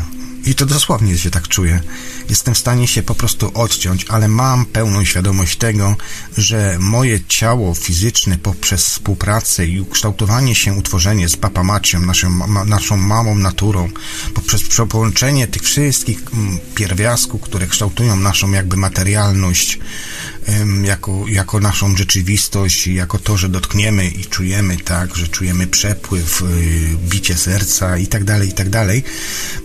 S2: i to dosłownie się tak czuję. Jestem w stanie się po prostu odciąć, ale mam pełną świadomość tego, że moje ciało fizyczne poprzez współpracę i ukształtowanie się, utworzenie z papamacią, naszą, ma, naszą mamą naturą, poprzez połączenie tych wszystkich mm, pierwiastków, które kształtują naszą jakby materialność, jako, jako naszą rzeczywistość, jako to, że dotkniemy i czujemy, tak, że czujemy przepływ, y, bicie serca i tak dalej, i tak dalej.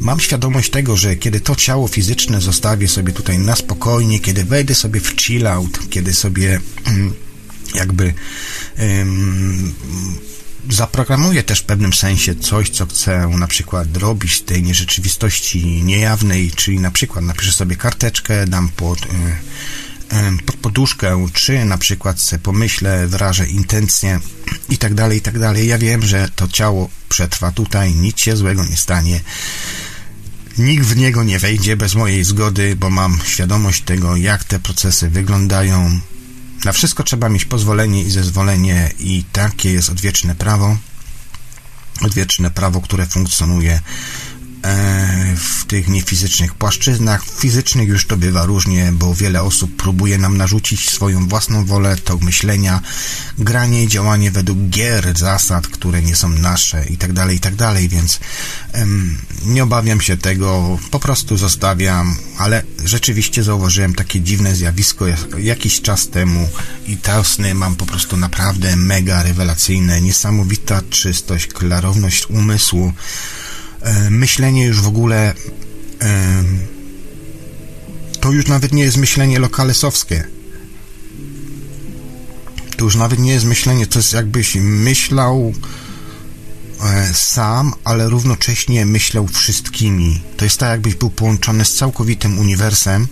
S2: Mam świadomość tego, że kiedy to ciało fizyczne zostawię sobie tutaj na spokojnie, kiedy wejdę sobie w chill out, kiedy sobie mm, jakby zaprogramuję też w pewnym sensie coś, co chcę na przykład robić z tej nierzeczywistości niejawnej, czyli na przykład napiszę sobie karteczkę, dam pod y, pod poduszkę, czy na przykład pomyślę, wyrażę intencje <clears throat> i tak dalej, i tak dalej. Ja wiem, że to ciało przetrwa tutaj, nic się złego nie stanie. Nikt w niego nie wejdzie bez mojej zgody, bo mam świadomość tego, jak te procesy wyglądają. Na wszystko trzeba mieć pozwolenie i zezwolenie i takie jest odwieczne prawo. Odwieczne prawo, które funkcjonuje w tych niefizycznych płaszczyznach. Fizycznych już to bywa różnie, bo wiele osób próbuje nam narzucić swoją własną wolę, tok myślenia, granie i działanie według gier, zasad, które nie są nasze i tak dalej, i tak więc em, nie obawiam się tego, po prostu zostawiam, ale rzeczywiście zauważyłem takie dziwne zjawisko jakiś czas temu i te sny mam po prostu naprawdę mega rewelacyjne, niesamowita czystość, klarowność umysłu, E, myślenie już w ogóle e, to już nawet nie jest myślenie lokalesowskie. To już nawet nie jest myślenie, to jest jakbyś myślał e, sam, ale równocześnie myślał wszystkimi. To jest tak, jakbyś był połączony z całkowitym uniwersum,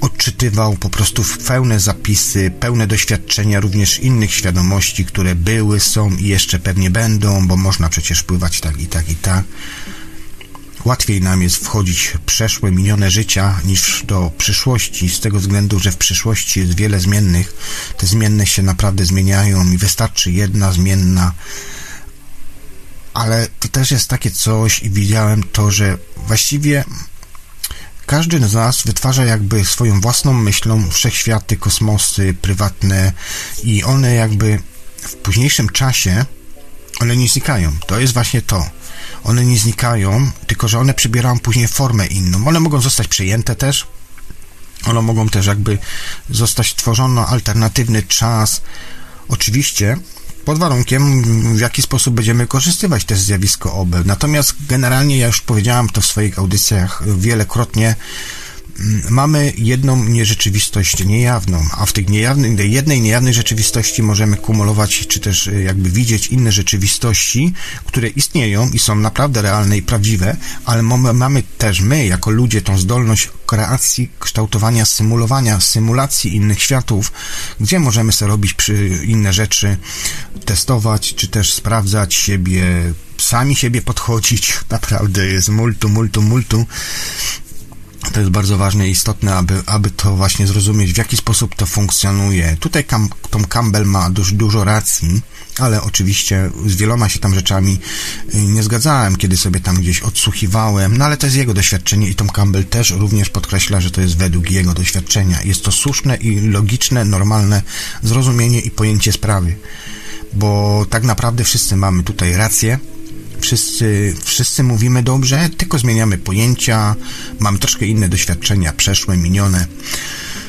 S2: odczytywał po prostu pełne zapisy, pełne doświadczenia również innych świadomości, które były, są i jeszcze pewnie będą, bo można przecież pływać tak i tak i tak. Łatwiej nam jest wchodzić w przeszłe, minione życia niż do przyszłości, z tego względu, że w przyszłości jest wiele zmiennych. Te zmienne się naprawdę zmieniają i wystarczy jedna zmienna. Ale to też jest takie coś i widziałem to, że właściwie każdy z nas wytwarza jakby swoją własną myślą wszechświaty, kosmosy prywatne i one jakby w późniejszym czasie one nie znikają. To jest właśnie to. one nie znikają, tylko że one przybierają później formę inną. One mogą zostać przejęte też, one mogą też jakby zostać stworzono alternatywny czas. Oczywiście pod warunkiem, w jaki sposób będziemy korzystywać też zjawisko OB. Natomiast generalnie, ja już powiedziałem to w swoich audycjach wielokrotnie, mamy jedną nierzeczywistość niejawną, a w tej jednej niejawnej rzeczywistości możemy kumulować, czy też e, jakby widzieć inne rzeczywistości, które istnieją i są naprawdę realne i prawdziwe, ale mamy, też my, jako ludzie, tą zdolność kreacji, kształtowania, symulowania, symulacji innych światów, gdzie możemy sobie robić inne rzeczy, testować, czy też sprawdzać siebie, sami siebie podchodzić, <laughs> naprawdę jest multu, multu, multu to jest bardzo ważne i istotne, aby, aby to właśnie zrozumieć, w jaki sposób to funkcjonuje. Tutaj Cam, Tom Campbell ma dość dużo racji, ale oczywiście z wieloma się tam rzeczami y, nie zgadzałem, kiedy sobie tam gdzieś odsłuchiwałem, no ale to jest jego doświadczenie i Tom Campbell też również podkreśla, że to jest według jego doświadczenia. Jest to słuszne i logiczne, normalne zrozumienie i pojęcie sprawy, bo tak naprawdę wszyscy mamy tutaj rację, wszyscy, wszyscy mówimy dobrze, tylko zmieniamy pojęcia, mamy troszkę inne doświadczenia, przeszłe, minione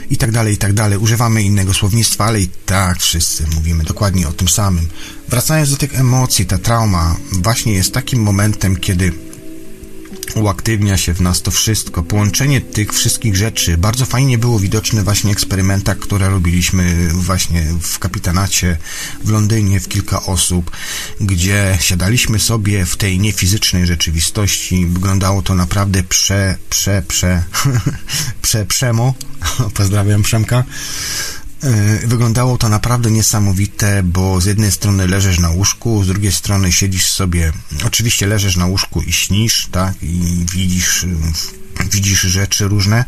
S2: i tak dalej, i tak dalej. Używamy innego słownictwa, ale i tak wszyscy mówimy dokładnie o tym samym. Wracając do tych emocji, ta trauma właśnie jest takim momentem, kiedy uaktywnia się w nas to wszystko, połączenie tych wszystkich rzeczy. Bardzo fajnie było widoczne właśnie eksperymentach, które robiliśmy właśnie w kapitanacie w Londynie w kilka osób, gdzie siadaliśmy sobie w tej niefizycznej rzeczywistości. Wyglądało to naprawdę prze, prze, prze, <laughs> prze, przemo. <laughs> Pozdrawiam Przemka. E, wyglądało to naprawdę niesamowite, bo z jednej strony leżysz na łóżku, z drugiej strony siedzisz sobie, oczywiście leżysz na łóżku i śnisz, tak, i widzisz, widzisz rzeczy różne,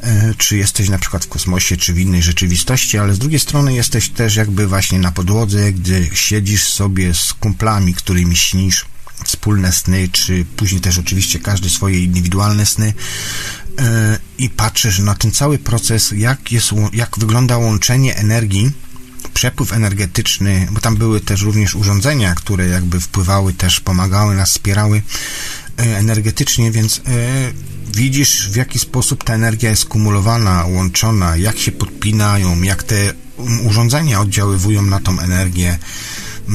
S2: e, czy jesteś na przykład w kosmosie, czy w innej rzeczywistości, ale z drugiej strony jesteś też jakby właśnie na podłodze, gdy siedzisz sobie z kumplami, którymi śnisz, wspólne sny, czy później też oczywiście każdy swoje indywidualne sny. e, i patrzysz na ten cały proces, jak, jest, jak wygląda łączenie energii, przepływ energetyczny, bo tam były też również urządzenia, które jakby wpływały też, pomagały nas, wspierały e, energetycznie, więc e, widzisz w jaki sposób ta energia jest kumulowana, łączona, jak się podpinają, jak te urządzenia oddziaływują na tą energię,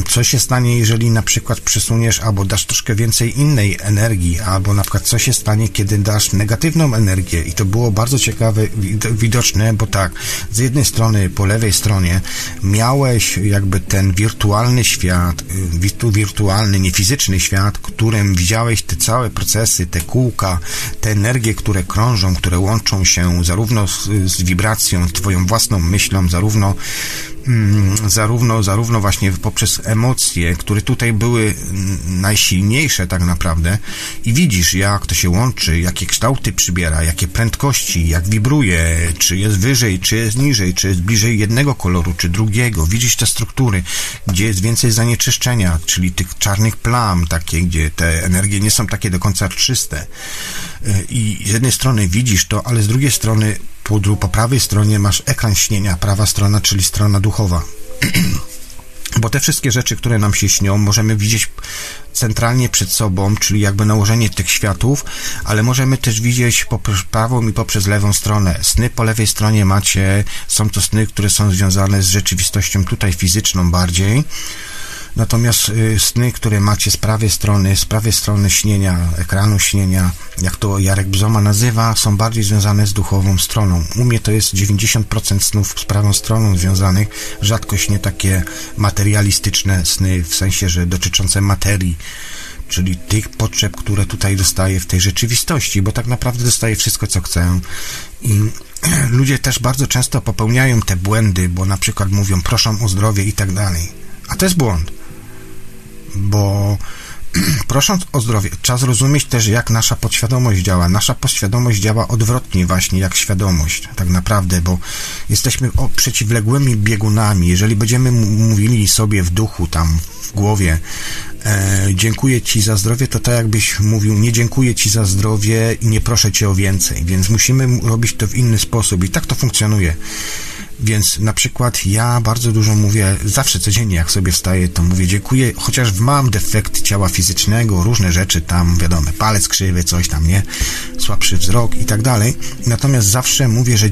S2: co się stanie, jeżeli na przykład przesuniesz albo dasz troszkę więcej innej energii, albo na przykład co się stanie, kiedy dasz negatywną energię. I to było bardzo ciekawe, widoczne, bo tak, z jednej strony, po lewej stronie miałeś jakby ten wirtualny świat, y, wirtualny, niefizyczny świat, którym widziałeś te całe procesy, te kółka, te energie, które krążą, które łączą się zarówno z, z wibracją, twoją własną myślą, zarówno zarówno, zarówno właśnie poprzez emocje, które tutaj były najsilniejsze tak naprawdę i widzisz, jak to się łączy, jakie kształty przybiera, jakie prędkości, jak wibruje, czy jest wyżej, czy jest niżej, czy jest bliżej jednego koloru, czy drugiego. Widzisz te struktury, gdzie jest więcej zanieczyszczenia, czyli tych czarnych plam, takie, gdzie te energie nie są takie do końca czyste. I z jednej strony widzisz to, ale z drugiej strony po, po prawej stronie masz ekran śnienia, prawa strona, czyli strona duchowa. <clears throat> Bo te wszystkie rzeczy, które nam się śnią, możemy widzieć centralnie przed sobą, czyli jakby nałożenie tych światów, ale możemy też widzieć poprzez prawą i poprzez lewą stronę. Sny po lewej stronie macie, są to sny, które są związane z rzeczywistością tutaj fizyczną bardziej Natomiast y, sny, które macie z prawej strony, z prawej strony śnienia, ekranu śnienia, jak to Jarek Bzoma nazywa, są bardziej związane z duchową stroną. U mnie to jest 90% snów z prawą stroną związanych, rzadko nie takie materialistyczne sny, w sensie, że dotyczące materii, czyli tych potrzeb, które tutaj dostaję w tej rzeczywistości, bo tak naprawdę dostaję wszystko, co chcę. I <clears throat> ludzie też bardzo często popełniają te błędy, bo na przykład mówią, proszą o zdrowie i tak dalej. A to jest błąd bo <clears throat> prosząc o zdrowie, trzeba zrozumieć też, jak nasza podświadomość działa. Nasza podświadomość działa odwrotnie właśnie jak świadomość, tak naprawdę, bo jesteśmy o, przeciwległymi biegunami. Jeżeli będziemy mówili sobie w duchu, tam w głowie, e, dziękuję Ci za zdrowie, to tak jakbyś mówił, nie dziękuję Ci za zdrowie i nie proszę Cię o więcej, więc musimy robić to w inny sposób i tak to funkcjonuje. Więc na przykład ja bardzo dużo mówię, zawsze codziennie jak sobie wstaję, to mówię dziękuję, chociaż mam defekt ciała fizycznego, różne rzeczy tam, wiadomo, palec krzywy, coś tam, nie, słabszy wzrok i tak dalej. Natomiast zawsze mówię, że,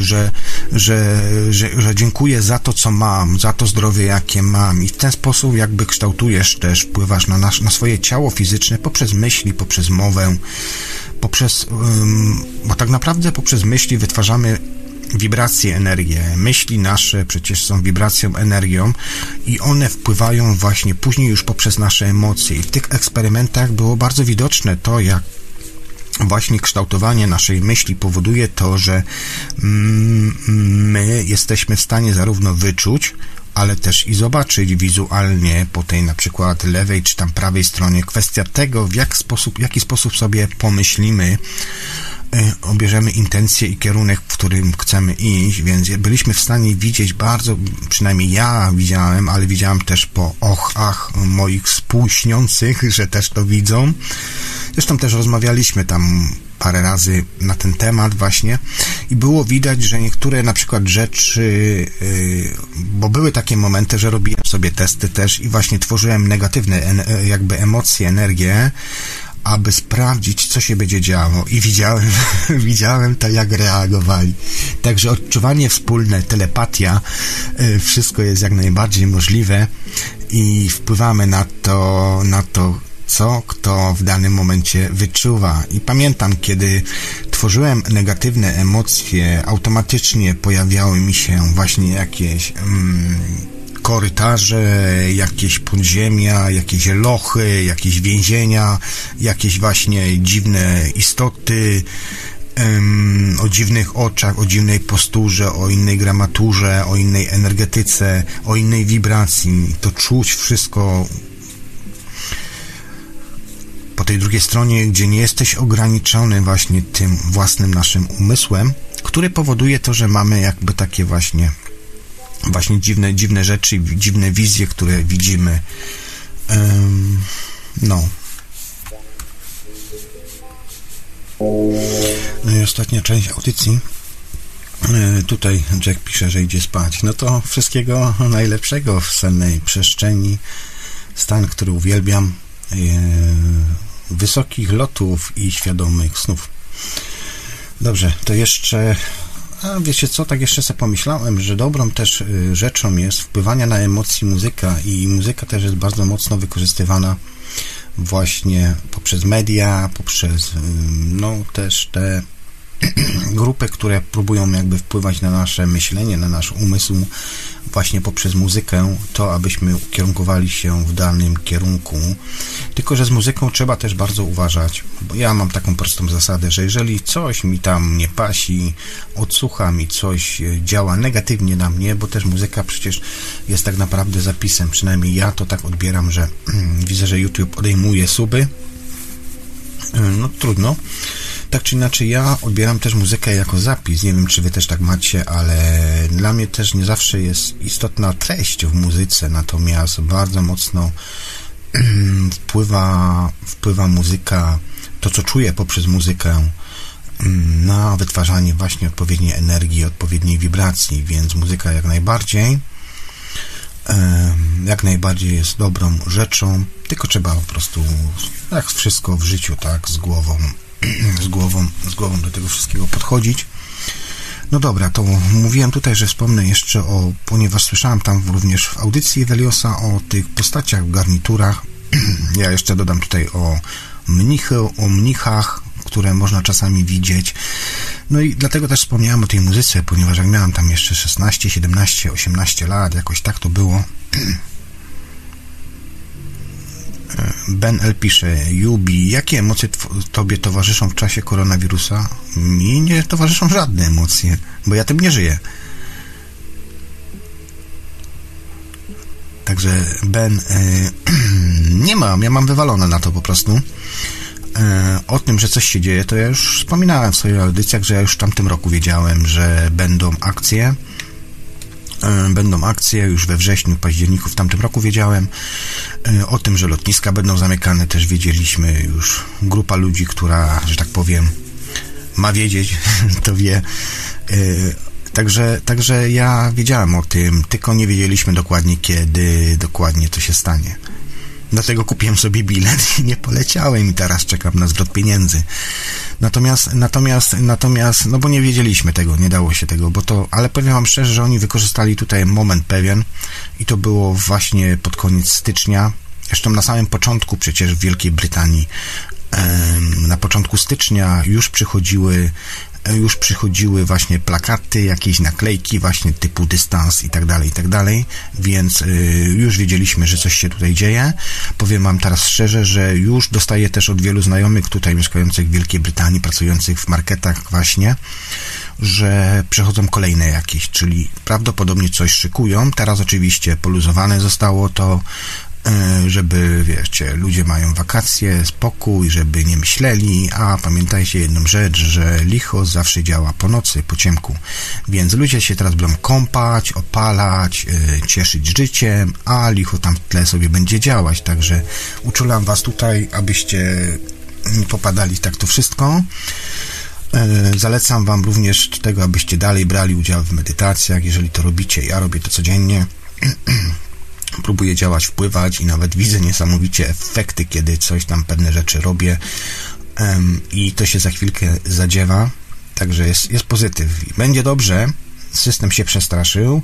S2: że, że, że, że dziękuję za to, co mam, za to zdrowie, jakie mam i w ten sposób jakby kształtujesz też, wpływasz na, nasz, na swoje ciało fizyczne poprzez myśli, poprzez mowę, poprzez, bo tak naprawdę poprzez myśli wytwarzamy wibracje, energię. Myśli nasze przecież są wibracją, energią i one wpływają właśnie później już poprzez nasze emocje. I w tych eksperymentach było bardzo widoczne to, jak właśnie kształtowanie naszej myśli powoduje to, że mm, my jesteśmy w stanie zarówno wyczuć, ale też i zobaczyć wizualnie po tej na przykład lewej czy tam prawej stronie kwestia tego, w jak sposób, jaki sposób sobie pomyślimy, obierzemy intencje i kierunek, w którym chcemy iść, więc byliśmy w stanie widzieć bardzo, przynajmniej ja widziałem, ale widziałem też po och, ach moich współśniących, że też to widzą. Zresztą też rozmawialiśmy tam parę razy na ten temat właśnie i było widać, że niektóre na przykład rzeczy, yy, bo były takie momenty, że robiłem sobie testy też i właśnie tworzyłem negatywne jakby emocje, energię, aby sprawdzić, co się będzie działo i widziałem, <laughs> widziałem to, jak reagowali. Także odczuwanie wspólne, telepatia, yy, wszystko jest jak najbardziej możliwe i wpływamy na to, na to, co kto w danym momencie wyczuwa. I pamiętam, kiedy tworzyłem negatywne emocje, automatycznie pojawiały mi się właśnie jakieś mm, korytarze, jakieś podziemia, jakieś lochy, jakieś więzienia, jakieś właśnie dziwne istoty, o dziwnych oczach, o dziwnej posturze, o innej gramaturze, o innej energetyce, o innej wibracji. To czuć wszystko po tej drugiej stronie, gdzie nie jesteś ograniczony właśnie tym własnym naszym umysłem, który powoduje to, że mamy jakby takie właśnie właśnie dziwne, dziwne rzeczy, dziwne wizje, które widzimy. No. No i ostatnia część audycji. E, tutaj Jack pisze, że idzie spać. No to wszystkiego najlepszego w sennej przestrzeni. Stan, który uwielbiam. E, wysokich lotów i świadomych snów. Dobrze, to jeszcze a wiecie co, tak jeszcze sobie pomyślałem, że dobrą też y, rzeczą jest wpływania na emocje muzyka i muzyka też jest bardzo mocno wykorzystywana właśnie poprzez media, poprzez y, no też te grupy, które próbują jakby wpływać na nasze myślenie, na nasz umysł właśnie poprzez muzykę, to abyśmy ukierunkowali się w danym kierunku. Tylko, że z muzyką trzeba też bardzo uważać, bo ja mam taką prostą zasadę, że jeżeli coś mi tam nie pasi, odsłucha mi coś, e, działa negatywnie na mnie, bo też muzyka przecież jest tak naprawdę zapisem, przynajmniej ja to tak odbieram, że <clears throat> widzę, że YouTube odejmuje suby, e, no trudno, tak czy inaczej, ja odbieram też muzykę jako zapis. Nie wiem, czy wy też tak macie, ale dla mnie też nie zawsze jest istotna treść w muzyce, natomiast bardzo mocno <clears throat> wpływa, wpływa muzyka, to co czuję poprzez muzykę mm, na wytwarzanie właśnie odpowiedniej energii, odpowiedniej wibracji, więc muzyka jak najbardziej jak najbardziej jest dobrą rzeczą, tylko trzeba po prostu, jak wszystko w życiu, tak, z głową <clears throat> z głową, z głową do tego wszystkiego podchodzić. No dobra, to mówiłem tutaj, że wspomnę jeszcze o, ponieważ słyszałem tam również w audycji Weliosa o tych postaciach w garniturach. <clears throat> Ja jeszcze dodam tutaj o mnichy, o mnichach, które można czasami widzieć. No i dlatego też wspomniałem o tej muzyce, ponieważ jak miałem tam jeszcze 16, 17, 18 lat, jakoś tak to było, <clears throat> Ben L. pisze, Jubi, jakie emocje tobie towarzyszą w czasie koronawirusa? Mi nie towarzyszą żadne emocje, bo ja tym nie żyję. Także Ben, e, <clears throat> nie mam, ja mam wywalone na to po prostu. E, o tym, że coś się dzieje, to ja już wspominałem w swoich audycjach, że ja już w tamtym roku wiedziałem, że będą akcje będą akcje już we wrześniu, październiku w tamtym roku wiedziałem. E, o tym, że lotniska będą zamykane też wiedzieliśmy już. Grupa ludzi, która, że tak powiem, ma wiedzieć, <laughs> to wie. E, Także, także ja wiedziałem o tym, tylko nie wiedzieliśmy dokładnie kiedy, dokładnie to się stanie. Dlatego kupiłem sobie bilet i nie poleciałem i teraz czekam na zwrot pieniędzy. Natomiast, natomiast, natomiast, no bo nie wiedzieliśmy tego, nie dało się tego, bo to, ale powiem wam szczerze, że oni wykorzystali tutaj moment pewien i to było właśnie pod koniec stycznia, Zresztą na samym początku przecież w Wielkiej Brytanii na początku stycznia już przychodziły już przychodziły właśnie plakaty, jakieś naklejki właśnie typu dystans i tak dalej, i tak dalej, więc y, już wiedzieliśmy, że coś się tutaj dzieje. Powiem wam teraz szczerze, że już dostaję też od wielu znajomych tutaj mieszkających w Wielkiej Brytanii, pracujących w marketach właśnie, że przechodzą kolejne jakieś, czyli prawdopodobnie coś szykują. Teraz oczywiście poluzowane zostało to, E, żeby, wiecie, ludzie mają wakacje, spokój, żeby nie myśleli, a pamiętajcie jedną rzecz, że licho zawsze działa po nocy, po ciemku, więc ludzie się teraz będą kąpać, opalać, e, cieszyć życiem, a licho tam w tle sobie będzie działać, także uczulam was tutaj, abyście nie popadali tak to wszystko. E, zalecam Wam również tego, abyście dalej brali udział w medytacjach, jeżeli to robicie. Ja robię to codziennie. <clears throat> próbuję działać, wpływać i nawet widzę niesamowicie efekty, kiedy coś tam, pewne rzeczy robię um, i to się za chwilkę zadziewa, także jest, jest pozytyw. Będzie dobrze, system się przestraszył,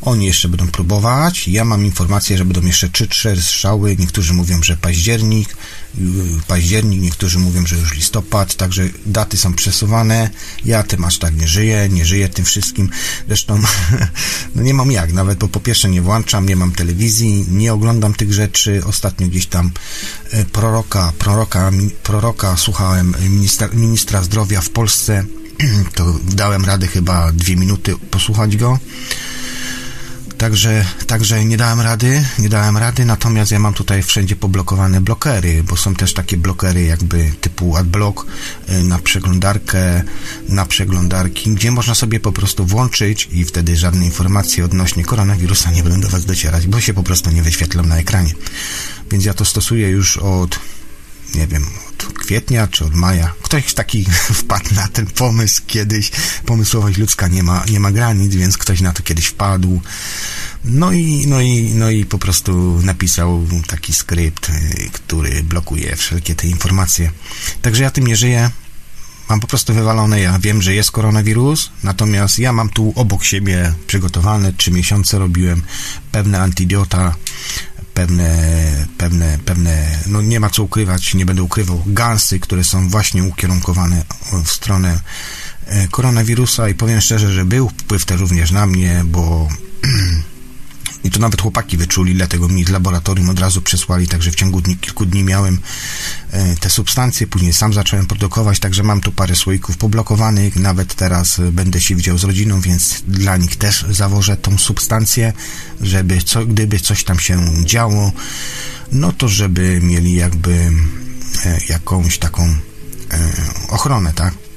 S2: oni jeszcze będą próbować. Ja mam informację, że będą jeszcze 3-4 strzały. Niektórzy mówią, że październik, y, październik, niektórzy mówią, że już listopad, także daty są przesuwane. Ja tym aż tak nie żyję, nie żyję tym wszystkim. Zresztą <laughs> no nie mam jak, nawet bo po pierwsze nie włączam, nie mam telewizji, nie oglądam tych rzeczy. Ostatnio gdzieś tam e, proroka, proroka, proroka słuchałem ministra, ministra zdrowia w Polsce. <clears throat> To dałem radę chyba dwie minuty posłuchać go. Także, także nie dałem rady, nie dałem rady, natomiast ja mam tutaj wszędzie poblokowane blokery, bo są też takie blokery jakby typu adblock y, na przeglądarkę, na przeglądarki, gdzie można sobie po prostu włączyć i wtedy żadne informacje odnośnie koronawirusa nie będą do Was docierać, bo się po prostu nie wyświetlą na ekranie. Więc ja to stosuję już od nie wiem, kwietnia czy od maja. Ktoś taki <laughs> wpadł na ten pomysł kiedyś. Pomysłowość ludzka nie ma, nie ma granic, więc ktoś na to kiedyś wpadł. No i, no i, no i po prostu napisał taki skrypt, y, który blokuje wszelkie te informacje. Także ja tym nie żyję. Mam po prostu wywalone, ja wiem, że jest koronawirus, natomiast ja mam tu obok siebie przygotowane, trzy miesiące robiłem pewne antidiota, pewne, pewne, pewne, no nie ma co ukrywać, nie będę ukrywał, gansy, które są właśnie ukierunkowane w stronę e, koronawirusa i powiem szczerze, że był wpływ też również na mnie, bo <clears throat> I to nawet chłopaki wyczuli, dlatego mi z laboratorium od razu przesłali, także w ciągu dni, kilku dni miałem e, te substancje, później sam zacząłem produkować, także mam tu parę słoików poblokowanych, nawet teraz e, będę się widział z rodziną, więc dla nich też zawożę tą substancję, żeby co, gdyby coś tam się działo, no to żeby mieli jakby e, jakąś taką ochronę, tak?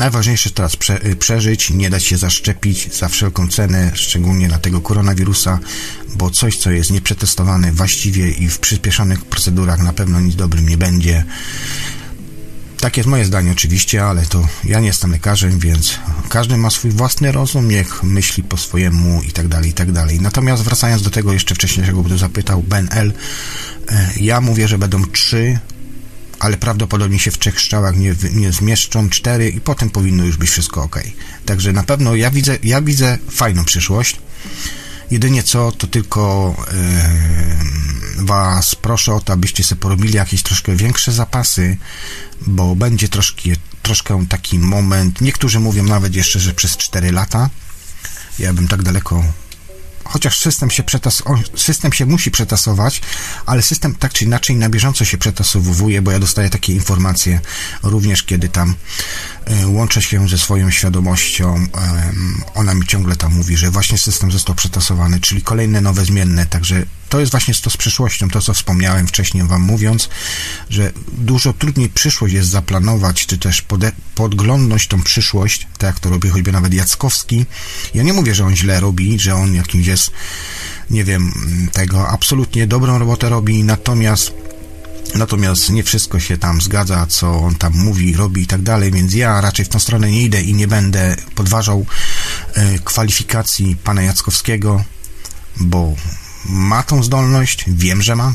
S2: Najważniejsze teraz prze, y, przeżyć, nie dać się zaszczepić za wszelką cenę, szczególnie na tego koronawirusa, bo coś, co jest nieprzetestowane właściwie i w przyspieszonych procedurach na pewno nic dobrym nie będzie. Tak jest moje zdanie oczywiście, ale to ja nie jestem lekarzem, więc każdy ma swój własny rozum, niech myśli po swojemu i tak dalej, i tak dalej. Natomiast wracając do tego jeszcze wcześniejszego, bo zapytał Ben L., e, ja mówię, że będą trzy ale prawdopodobnie się w trzech strzałach nie, nie zmieszczą, cztery i potem powinno już być wszystko ok. Także na pewno ja widzę, ja widzę fajną przyszłość. Jedynie co, to tylko yy, Was proszę o to, abyście sobie porobili jakieś troszkę większe zapasy, bo będzie troszkę, troszkę taki moment. Niektórzy mówią nawet jeszcze, że przez 4 lata. Ja bym tak daleko chociaż system się, przetas system się musi przetasować, ale system tak czy inaczej na bieżąco się przetasowuje, bo ja dostaję takie informacje również, kiedy tam łączę się ze swoją świadomością. E, ona mi ciągle tam mówi, że właśnie system został przetasowany, czyli kolejne nowe zmienne, także to jest właśnie to z przyszłością, to co wspomniałem wcześniej Wam mówiąc, że dużo trudniej przyszłość jest zaplanować, czy też podglądnąć tą przyszłość, tak jak to robi choćby nawet Jackowski. Ja nie mówię, że on źle robi, że on jakimś jest, nie wiem, tego absolutnie dobrą robotę robi, natomiast Natomiast nie wszystko się tam zgadza, co on tam mówi, robi i tak dalej, więc ja raczej w tą stronę nie idę i nie będę podważał e, kwalifikacji pana Jackowskiego, bo ma tą zdolność, wiem, że ma,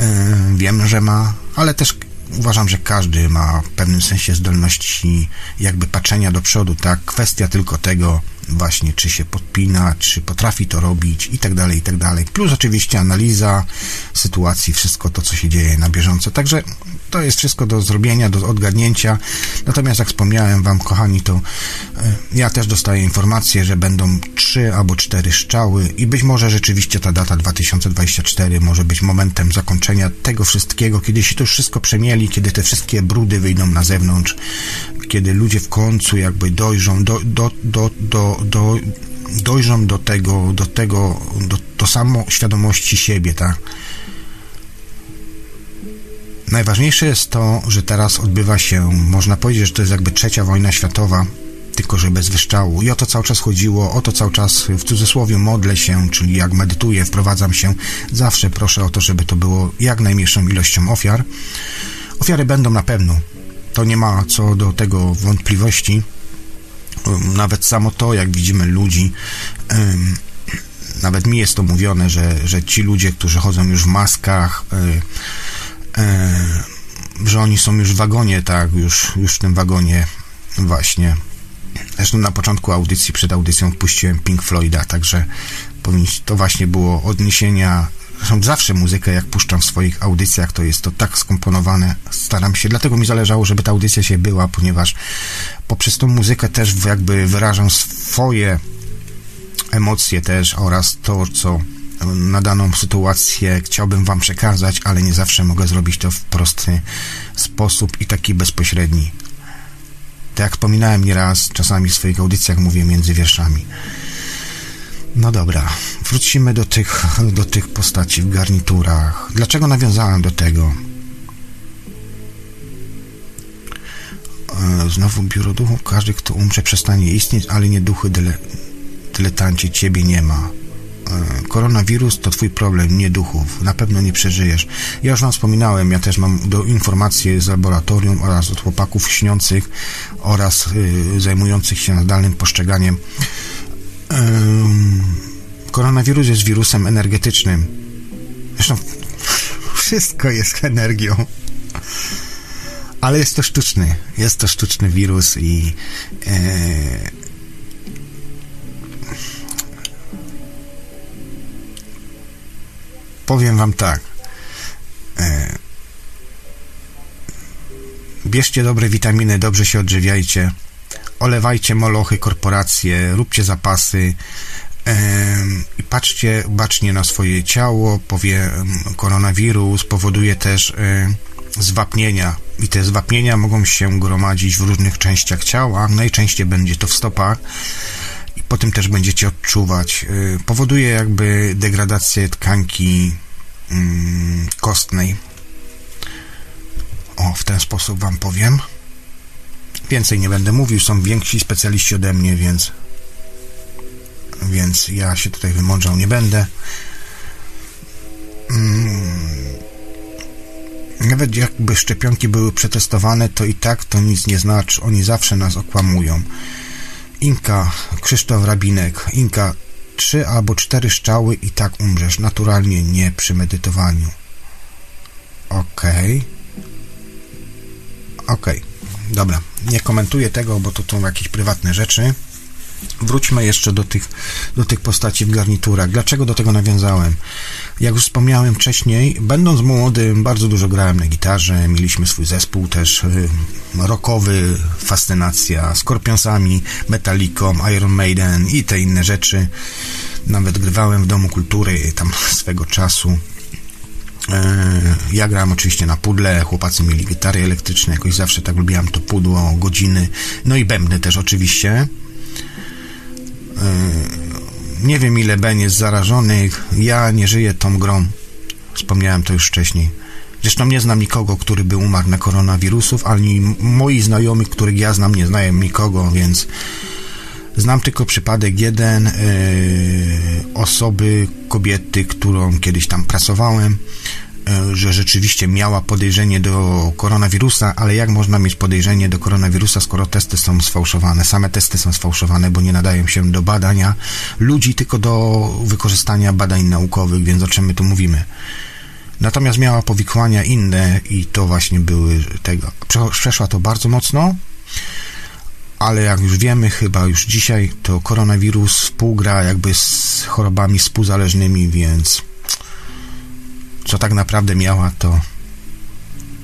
S2: e, wiem, że ma, ale też uważam, że każdy ma w pewnym sensie zdolności jakby patrzenia do przodu, tak? Kwestia tylko tego właśnie, czy się podpina, czy potrafi to robić i tak dalej, i tak dalej. Plus oczywiście analiza sytuacji, wszystko to, co się dzieje na bieżąco. Także to jest wszystko do zrobienia, do odgadnięcia. Natomiast jak wspomniałem Wam, kochani, to e, ja też dostaję informację, że będą trzy albo cztery szczały i być może rzeczywiście ta data 2024 może być momentem zakończenia tego wszystkiego, kiedy się to wszystko przemieli, kiedy te wszystkie brudy wyjdą na zewnątrz, kiedy ludzie w końcu jakby dojrzą do, do, do, do, do dojrzą do tego, do tego, do, do samo świadomości siebie, tak? Najważniejsze jest to, że teraz odbywa się, można powiedzieć, że to jest jakby trzecia wojna światowa, tylko że bez wyszczału. I o to cały czas chodziło, o to cały czas w cudzysłowie modlę się, czyli jak medytuję, wprowadzam się, zawsze proszę o to, żeby to było jak najmniejszą ilością ofiar. Ofiary będą na pewno, to nie ma co do tego wątpliwości. Nawet samo to, jak widzimy ludzi, nawet mi jest to mówione, że, że ci ludzie, którzy chodzą już w maskach, że oni są już w wagonie, tak, już, już w tym wagonie właśnie. Zresztą na początku audycji, przed audycją wpuściłem Pink Floyda, także to właśnie było odniesienia Zresztą zawsze muzykę, jak puszczam w swoich audycjach, to jest to tak skomponowane. Staram się, dlatego mi zależało, żeby ta audycja się była, ponieważ poprzez tą muzykę też jakby wyrażam swoje emocje też oraz to, co na daną sytuację chciałbym Wam przekazać, ale nie zawsze mogę zrobić to w prosty sposób i taki bezpośredni. Tak jak wspominałem nieraz, czasami w swoich audycjach mówię między wierszami. No dobra, wrócimy do tych, <laughs> do tych postaci w garniturach. Dlaczego nawiązałem do tego? E, znowu biuro duchów. Każdy, kto umrze, przestanie istnieć, ale nie duchy dyle, dyletanci. Ciebie nie ma. E, koronawirus to twój problem, nie duchów. Na pewno nie przeżyjesz. Ja już wam wspominałem, ja też mam do informacje z laboratorium oraz od chłopaków śniących oraz y, zajmujących się nadalnym postrzeganiem koronawirus jest wirusem energetycznym. Zresztą <laughs> wszystko jest energią. Ale jest to sztuczny. Jest to sztuczny wirus i e, powiem wam tak. E, bierzcie dobre witaminy, dobrze się odżywiajcie. Olewajcie molochy, korporacje, róbcie zapasy i patrzcie bacznie na swoje ciało, powie koronawirus, powoduje też zwapnienia. I te zwapnienia mogą się gromadzić w różnych częściach ciała, najczęściej będzie to w stopach i potem też będziecie odczuwać. E, powoduje jakby degradację tkanki mm, kostnej. O, w ten sposób Wam powiem. Więcej nie będę mówił, są więksi specjaliści ode mnie, więc więc ja się tutaj wymądrzał nie będę. Mm. Nawet jakby szczepionki były przetestowane, to i tak to nic nie znaczy. Oni zawsze nas okłamują. Inka, Krzysztof Rabinek, Inka, trzy albo cztery szczały i tak umrzesz. Naturalnie, nie przy medytowaniu. Okej. Okay. Okej. Okay. Dobra, nie komentuję tego, bo to są jakieś prywatne rzeczy. Wróćmy jeszcze do tych, do tych postaci w garniturach. Dlaczego do tego nawiązałem? Jak już wspomniałem wcześniej, będąc młodym, bardzo dużo grałem na gitarze. Mieliśmy swój zespół też y, rockowy, fascynacja Skorpionsami, Metallicą, Iron Maiden i te inne rzeczy. Nawet grywałem w Domu Kultury tam <laughs> swego czasu. E, ja grałem oczywiście na pudle, chłopacy mieli gitary elektryczne, jakoś zawsze tak lubiłem to pudło, godziny, no i bębny też oczywiście. E, nie wiem ile Ben jest zarażonych, ja nie żyję tą grą, wspomniałem to już wcześniej. Zresztą nie znam nikogo, który by umarł na koronawirusów, ani moi znajomych, których ja znam, nie znają nikogo, więc Znam tylko przypadek jeden yy, osoby, kobiety, którą kiedyś tam pracowałem. E, że rzeczywiście miała podejrzenie do koronawirusa, ale jak można mieć podejrzenie do koronawirusa, skoro testy są sfałszowane? Same testy są sfałszowane, bo nie nadają się do badania ludzi, tylko do wykorzystania badań naukowych, więc o czym my tu mówimy? Natomiast miała powikłania inne i to właśnie były tego. Przeszła to bardzo mocno, ale jak już wiemy, chyba już dzisiaj, to koronawirus współgra jakby z chorobami współzależnymi, więc co tak naprawdę miała, to,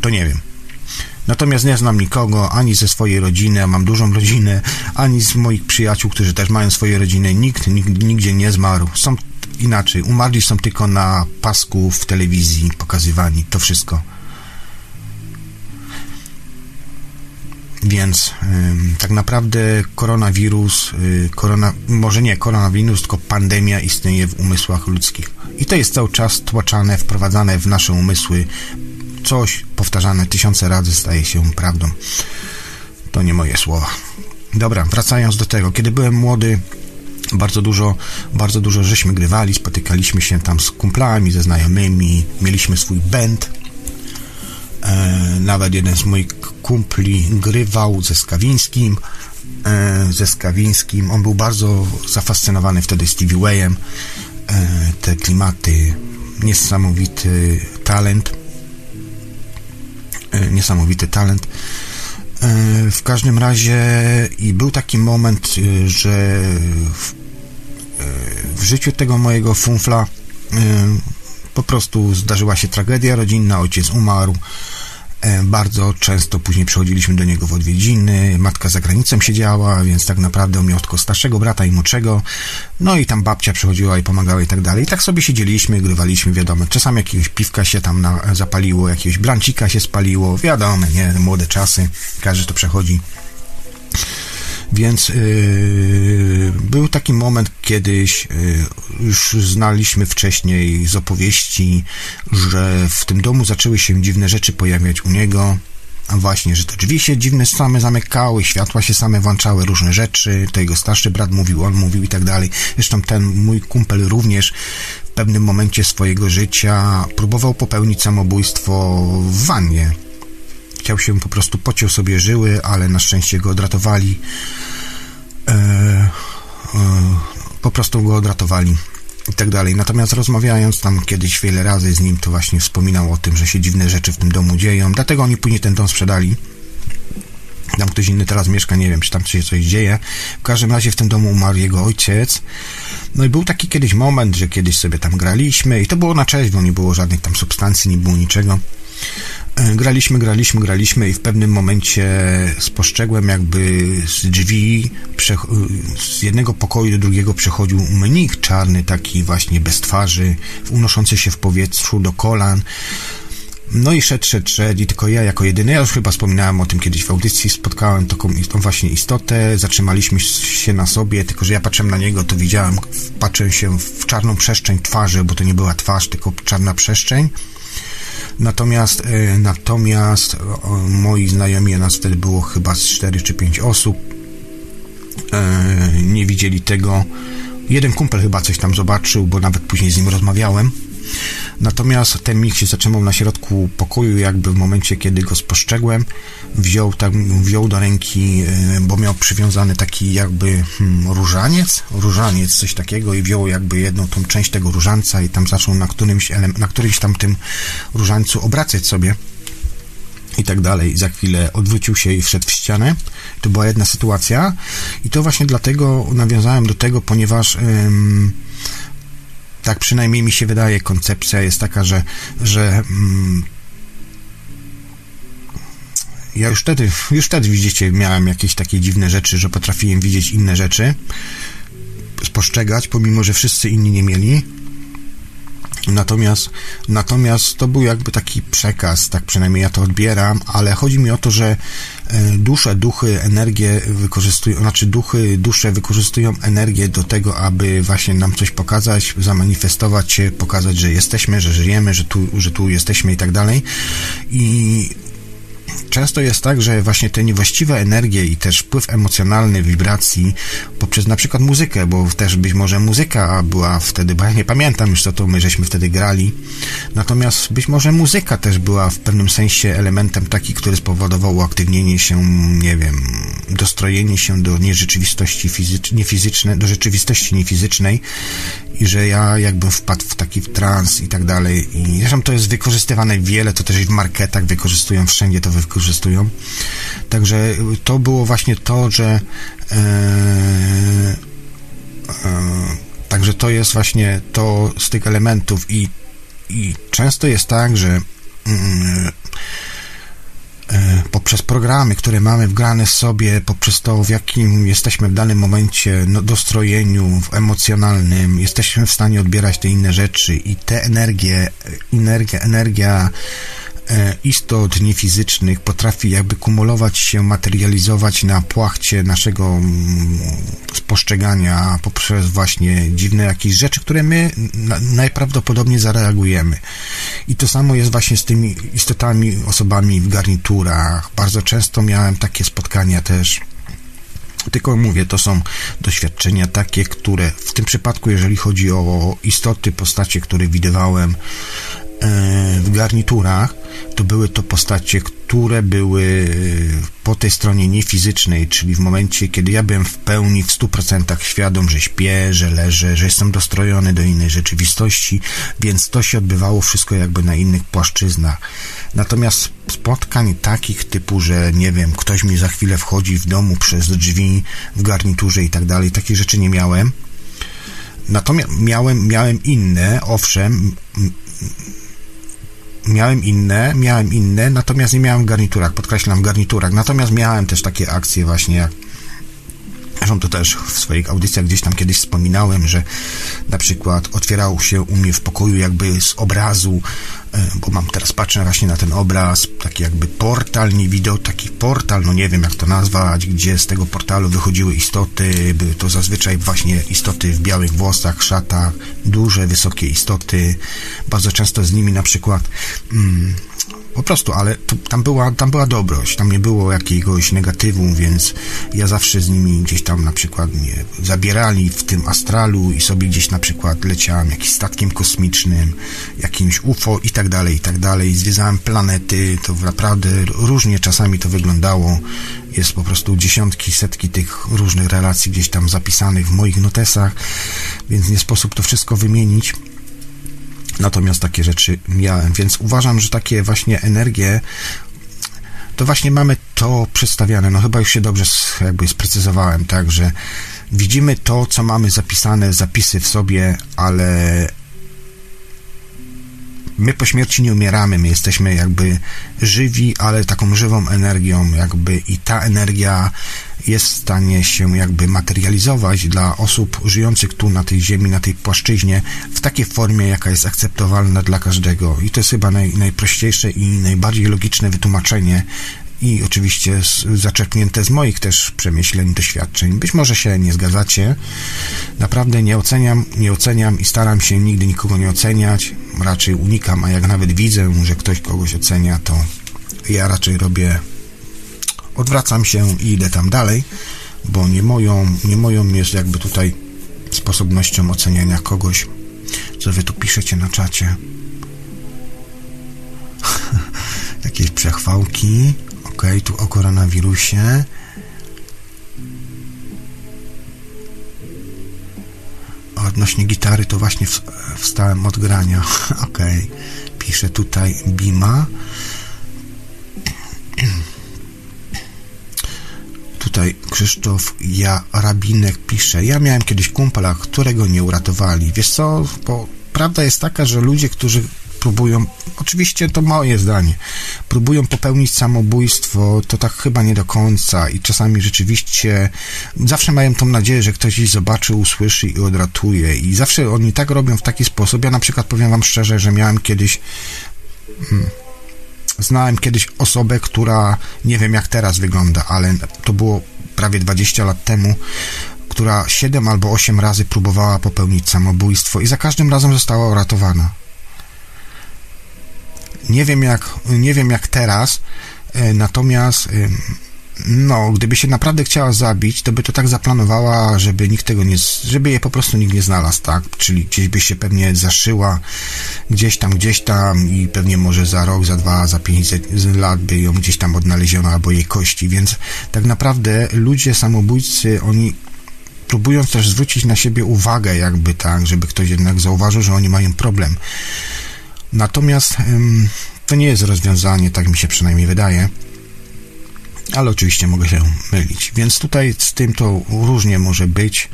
S2: to nie wiem. Natomiast nie znam nikogo, ani ze swojej rodziny, a mam dużą rodzinę, ani z moich przyjaciół, którzy też mają swoje rodziny. Nikt, nigdzie nie zmarł. Są inaczej. Umarli są tylko na pasku w telewizji pokazywani. To wszystko. Więc y, tak naprawdę koronawirus, y, korona, może nie koronawirus, tylko pandemia istnieje w umysłach ludzkich. I to jest cały czas tłaczane, wprowadzane w nasze umysły. Coś powtarzane tysiące razy staje się prawdą. To nie moje słowa. Dobra, wracając do tego. Kiedy byłem młody, bardzo dużo, bardzo dużo żeśmy grywali, spotykaliśmy się tam z kumplami, ze znajomymi, mieliśmy swój band. E, nawet jeden z moich kumpli grywał ze Skawińskim, e, ze Skawińskim. On był bardzo zafascynowany wtedy Stevie Wayem. E, te klimaty, niesamowity talent. Niesamowity talent. W każdym razie i był taki moment, że w, w życiu tego mojego funfla po prostu zdarzyła się tragedia rodzinna, ojciec umarł, E, bardzo często później przychodziliśmy do niego w odwiedziny, matka za granicą siedziała, więc tak naprawdę on miał tylko starszego brata i młodszego, no i tam babcia przychodziła i pomagała i tak dalej. I tak sobie siedzieliśmy, grywaliśmy, wiadomo, czasami jakiegoś piwka się tam na, zapaliło, jakiegoś blancika się spaliło, wiadomo, nie, młode czasy, każdy to przechodzi. Więc yy, był taki moment kiedyś, yy, już znaliśmy wcześniej z opowieści, że w tym domu zaczęły się dziwne rzeczy pojawiać u niego. A właśnie, że te drzwi się dziwne same zamykały, światła się same włączały, różne rzeczy, to jego starszy brat mówił, on mówił i tak dalej. Zresztą ten mój kumpel również w pewnym momencie swojego życia próbował popełnić samobójstwo w wannie chciał się po prostu pociął sobie żyły, ale na szczęście go odratowali. E, e, po prostu go odratowali i tak dalej. Natomiast rozmawiając tam kiedyś wiele razy z nim, to właśnie wspominał o tym, że się dziwne rzeczy w tym domu dzieją. Dlatego oni później ten dom sprzedali. Tam ktoś inny teraz mieszka, nie wiem, czy tam się coś dzieje. W każdym razie w tym domu umarł jego ojciec. No i był taki kiedyś moment, że kiedyś sobie tam graliśmy i to było na cześć, bo nie było żadnych tam substancji, nie było niczego. E, graliśmy, graliśmy, graliśmy i w pewnym momencie spostrzegłem jakby z drzwi z jednego pokoju do drugiego przechodził mnich czarny, taki właśnie bez twarzy, unoszący się w powietrzu do kolan. No i szedł, szedł, szedł i tylko ja jako jedyny, ja już chyba wspominałem o tym kiedyś w audycji, spotkałem taką tą właśnie istotę, zatrzymaliśmy się na sobie, tylko że ja patrzyłem na niego, to widziałem, patrzę się w czarną przestrzeń twarzy, bo to nie była twarz, tylko czarna przestrzeń Natomiast, e, natomiast moi znajomi, nas wtedy było chyba z 4 czy 5 osób, e, nie widzieli tego. Jeden kumpel chyba coś tam zobaczył, bo nawet później z nim rozmawiałem. Natomiast ten mich się zatrzymał na środku pokoju, jakby w momencie, kiedy go spostrzegłem, wziął, tak, wziął do ręki, e, bo miał przywiązany taki jakby hmm, różaniec, różaniec, coś takiego i wziął jakby jedną tą część tego różańca i tam zaczął na którymś, na którymś tam tym różańcu obracać sobie i tak dalej. Za chwilę odwrócił się i wszedł w ścianę. To była jedna sytuacja i to właśnie dlatego nawiązałem do tego, ponieważ tak przynajmniej mi się wydaje, koncepcja jest taka, że, że mm, ja już wtedy, już wtedy widzicie, miałem jakieś takie dziwne rzeczy, że potrafiłem widzieć inne rzeczy, spostrzegać, pomimo, że wszyscy inni nie mieli. Natomiast, natomiast to był jakby taki przekaz, tak przynajmniej ja to odbieram, ale chodzi mi o to, że e, dusze, duchy, energię wykorzystują, znaczy duchy, dusze wykorzystują energię do tego, aby właśnie nam coś pokazać, zamanifestować się, pokazać, że jesteśmy, że żyjemy, że tu, że tu jesteśmy i tak dalej. I często jest tak, że właśnie te niewłaściwe energie i też wpływ emocjonalny wibracji poprzez na przykład muzykę, bo też być może muzyka była wtedy, bo ja nie pamiętam już co to my żeśmy wtedy grali, natomiast być może muzyka też była w pewnym sensie elementem taki, który spowodował uaktywnienie się, nie wiem, dostrojenie się do nierzeczywistości fizycznej, do rzeczywistości niefizycznej i że ja jakbym wpadł w taki trans i tak dalej i zresztą to jest wykorzystywane wiele, to też w marketach wykorzystują, wszędzie to wykorzystują. Także to było właśnie to, że e, e, także to jest właśnie to z tych elementów i, i często jest tak, że mm, poprzez programy, które mamy wgrane sobie, poprzez to, w jakim jesteśmy w danym momencie no, dostrojeniu emocjonalnym, jesteśmy w stanie odbierać te inne rzeczy i te energie, energia, energia E, istot niefizycznych potrafi jakby kumulować się, materializować na płachcie naszego mm, spostrzegania poprzez właśnie dziwne jakieś rzeczy, które my najprawdopodobniej zareagujemy. I to samo jest właśnie z tymi istotami, osobami w garniturach. Bardzo często miałem takie spotkania też tylko mówię, to są doświadczenia takie, które w tym przypadku, jeżeli chodzi o istoty, postacie, które widywałem, E, w garniturach, to były to postacie, które były e, po tej stronie niefizycznej, czyli w momencie, kiedy ja byłem w pełni, w stu procentach świadom, że śpię, że leżę, że jestem dostrojony do innej rzeczywistości, więc to się odbywało wszystko jakby na innych płaszczyznach. Natomiast spotkań takich typu, że nie wiem, ktoś mi za chwilę wchodzi w domu przez drzwi w garniturze i tak dalej, takich rzeczy nie miałem. Natomiast miałem, miałem inne, owszem, miałem inne, miałem inne, natomiast nie miałem w garniturach, podkreślam w garniturach, natomiast miałem też takie akcje właśnie jak Zresztą to też w swoich audycjach gdzieś tam kiedyś wspominałem, że na przykład otwierał się u mnie w pokoju jakby z obrazu, e, bo mam teraz patrzę właśnie na ten obraz, taki jakby portal, nie wideo, taki portal, no nie wiem jak to nazwać, gdzie z tego portalu wychodziły istoty, były to zazwyczaj właśnie istoty w białych włosach, szatach, duże, wysokie istoty, bardzo często z nimi na przykład mm, po prostu, ale tam, była, tam była dobrość, tam nie było jakiegoś negatywu, więc ja zawsze z nimi gdzieś tam na przykład mnie zabierali w tym astralu i sobie gdzieś na przykład leciałem jakimś statkiem kosmicznym, jakimś UFO i tak dalej, i tak dalej. Zwiedzałem planety, to naprawdę różnie czasami to wyglądało. Jest po prostu dziesiątki, setki tych różnych relacji gdzieś tam zapisanych w moich notesach, więc nie sposób to wszystko wymienić. Natomiast takie rzeczy miałem, więc uważam, że takie właśnie energie to właśnie mamy to przedstawiane. No chyba już się dobrze jakby sprecyzowałem, tak, że widzimy to, co mamy zapisane, zapisy w sobie, ale my po śmierci nie umieramy, my jesteśmy jakby żywi, ale taką żywą energią, jakby i ta energia jest w stanie się jakby materializować dla osób żyjących tu na tej ziemi, na tej płaszczyźnie w takiej formie, jaka jest akceptowalna dla każdego. I to jest chyba naj, najprościejsze i najbardziej logiczne wytłumaczenie i oczywiście zaczerpnięte z moich też przemyśleń, doświadczeń. Być może się nie zgadzacie. Naprawdę nie oceniam, nie oceniam i staram się nigdy nikogo nie oceniać. Raczej unikam, a jak nawet widzę, że ktoś kogoś ocenia, to ja raczej robię odwracam się i idę tam dalej, bo nie moją, nie moją jest jakby tutaj sposobnością oceniania kogoś, co wy tu piszecie na czacie. <laughs> Jakieś przechwałki. Ok, tu o koronawirusie. Odnośnie gitary to właśnie wstałem od grania. <laughs> ok, pisze tutaj Bima. Tutaj Krzysztof ja, Rabinek pisze, ja miałem kiedyś kumpla, którego nie uratowali. Wiesz co, bo prawda jest taka, że ludzie, którzy próbują, oczywiście to moje zdanie, próbują popełnić samobójstwo, to tak chyba nie do końca i czasami rzeczywiście zawsze mają tą nadzieję, że ktoś ich zobaczy, usłyszy i odratuje i zawsze oni tak robią w taki sposób. Ja na przykład powiem wam szczerze, że miałem kiedyś hmm, znałem kiedyś osobę, która nie wiem jak teraz wygląda, ale to było prawie 20 lat temu, która 7 albo 8 razy próbowała popełnić samobójstwo i za każdym razem została uratowana. Nie wiem jak, nie wiem jak teraz, E, natomiast no, gdyby się naprawdę chciała zabić, to by to tak zaplanowała, żeby nikt tego nie, żeby je po prostu nikt nie znalazł, tak? Czyli gdzieś by się pewnie zaszyła, gdzieś tam, gdzieś tam i pewnie może za rok, za dwa, za pięć lat by ją gdzieś tam odnaleziono albo jej kości, więc tak naprawdę ludzie samobójcy, oni próbują też zwrócić na siebie uwagę jakby tak, żeby ktoś jednak zauważył, że oni mają problem. Natomiast to nie jest rozwiązanie, tak mi się przynajmniej wydaje ale oczywiście mogę się mylić. Więc tutaj z tym to różnie może być.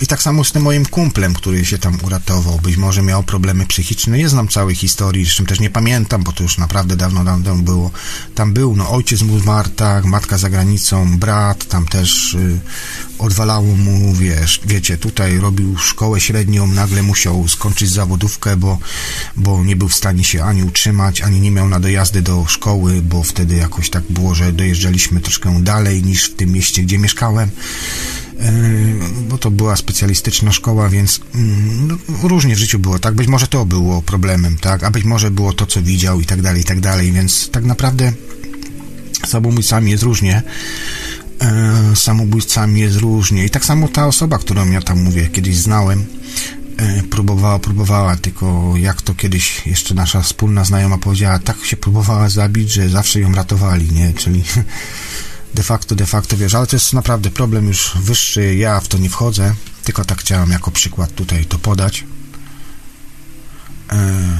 S2: I tak samo z tym moim kumplem, który się tam uratował, być może miał problemy psychiczne. Nie znam całej historii, zresztą też nie pamiętam, bo to już naprawdę dawno, dawno było. Tam był, no ojciec mu zmarł, tak, matka za granicą, brat, tam też y, odwalało mu, wiesz, wiecie, tutaj robił szkołę średnią, nagle musiał skończyć zawodówkę, bo, bo nie był w stanie się ani utrzymać, ani nie miał na dojazdy do szkoły, bo wtedy jakoś tak było, że dojeżdżaliśmy troszkę dalej niż w tym mieście, gdzie mieszkałem. E, bo to była specjalistyczna szkoła, więc mm, no, różnie w życiu było, tak? Być może to było problemem, tak? A być może było to, co widział i tak dalej, i tak dalej, więc tak naprawdę samobójcami jest różnie. E, samobójcami jest różnie. I tak samo ta osoba, którą ja tam mówię, kiedyś znałem, e, próbowała, próbowała, tylko jak to kiedyś jeszcze nasza wspólna znajoma powiedziała, tak się próbowała zabić, że zawsze ją ratowali, nie? Czyli <laughs> de facto, de facto, wiesz, ale to jest naprawdę problem już wyższy, ja w to nie wchodzę, tylko tak chciałem jako przykład tutaj to podać. E,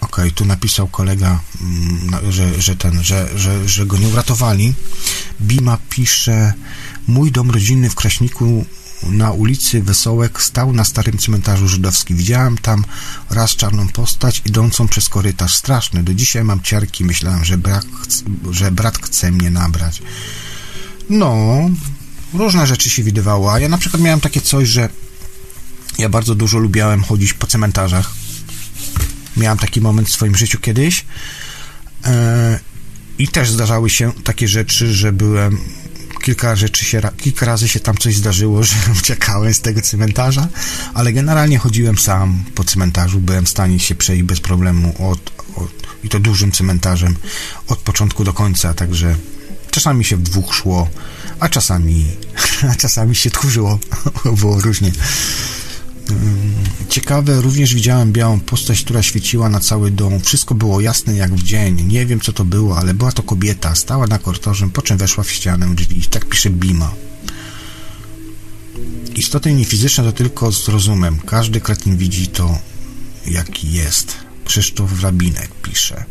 S2: ok, tu napisał kolega, mm, że, że ten, że, że, że go nie uratowali. Bima pisze, mój dom rodzinny w Kraśniku na ulicy Wesołek stał na starym cmentarzu żydowskim. Widziałem tam raz czarną postać idącą przez korytarz. Straszny. Do dzisiaj mam ciarki. Myślałem, że, brak, że brat chce mnie nabrać. No, różne rzeczy się widywało. A ja na przykład miałem takie coś, że ja bardzo dużo lubiałem chodzić po cmentarzach. Miałem taki moment w swoim życiu kiedyś. E, I też zdarzały się takie rzeczy, że byłem kilka rzeczy się, kilka razy się tam coś zdarzyło, <laughs> że uciekałem z tego cmentarza, ale generalnie chodziłem sam po cmentarzu, byłem w stanie się przejść bez problemu od, od i to dużym cmentarzem od początku do końca, także czasami się w dwóch szło, a czasami, <laughs> a czasami się tchórzyło, <laughs> było różnie. Ciekawe, również widziałem białą postać, która świeciła na cały dom. Wszystko było jasne jak w dzień. Nie wiem, co to było, ale była to kobieta. Stała na korytarzu, po czym weszła w ścianę drzwi. Tak pisze Bima. Istoty niefizyczne to tylko z rozumem. Każdy kretyn widzi to, jaki jest. Krzysztof Rabinek pisze.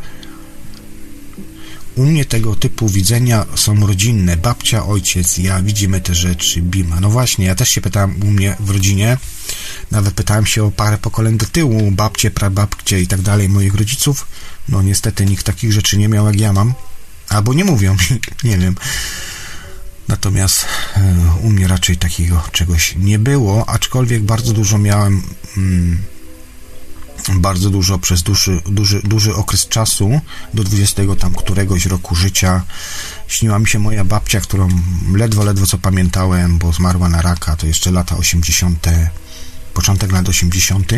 S2: U mnie tego typu widzenia są rodzinne. Babcia, ojciec, ja widzimy te rzeczy, Bima. No właśnie, ja też się pytałem u mnie w rodzinie, nawet pytałem się o parę pokoleń do tyłu, babcie, prababcie i tak dalej, moich rodziców. No niestety nikt takich rzeczy nie miał jak ja mam. Albo nie mówią, <laughs> nie wiem. Natomiast e, u mnie raczej takiego czegoś nie było, aczkolwiek bardzo dużo miałem... Mm, bardzo dużo przez duży, duży, duży okres czasu, do 20 tam któregoś roku życia, śniła mi się moja babcia, którą ledwo, ledwo co pamiętałem, bo zmarła na raka, to jeszcze lata 80., początek lat 80.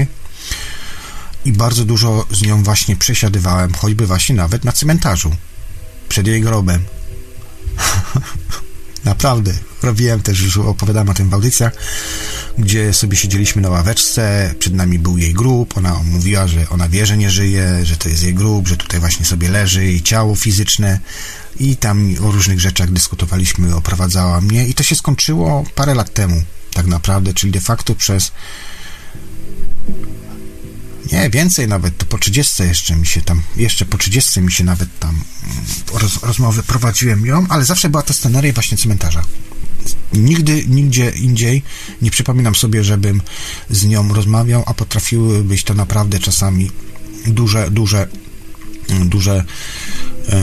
S2: I bardzo dużo z nią właśnie przesiadywałem, choćby właśnie nawet na cmentarzu, przed jej grobem. <laughs> Naprawdę. Robiłem też, już opowiadałem o tym w audycjach, gdzie sobie siedzieliśmy na ławeczce, przed nami był jej grób, ona mówiła, że ona wie, że nie żyje, że to jest jej grób, że tutaj właśnie sobie leży jej ciało fizyczne i tam o różnych rzeczach dyskutowaliśmy, oprowadzała mnie i to się skończyło parę lat temu, tak naprawdę, czyli de facto przez nie, więcej nawet, to po 30 jeszcze mi się tam, jeszcze po 30 mi się nawet tam mm, roz, rozmowy prowadziłem ją, ale zawsze była to scenaria właśnie cmentarza. Nigdy, nigdzie indziej nie przypominam sobie, żebym z nią rozmawiał, a potrafiły być to naprawdę czasami duże, duże, mm, duże, yy,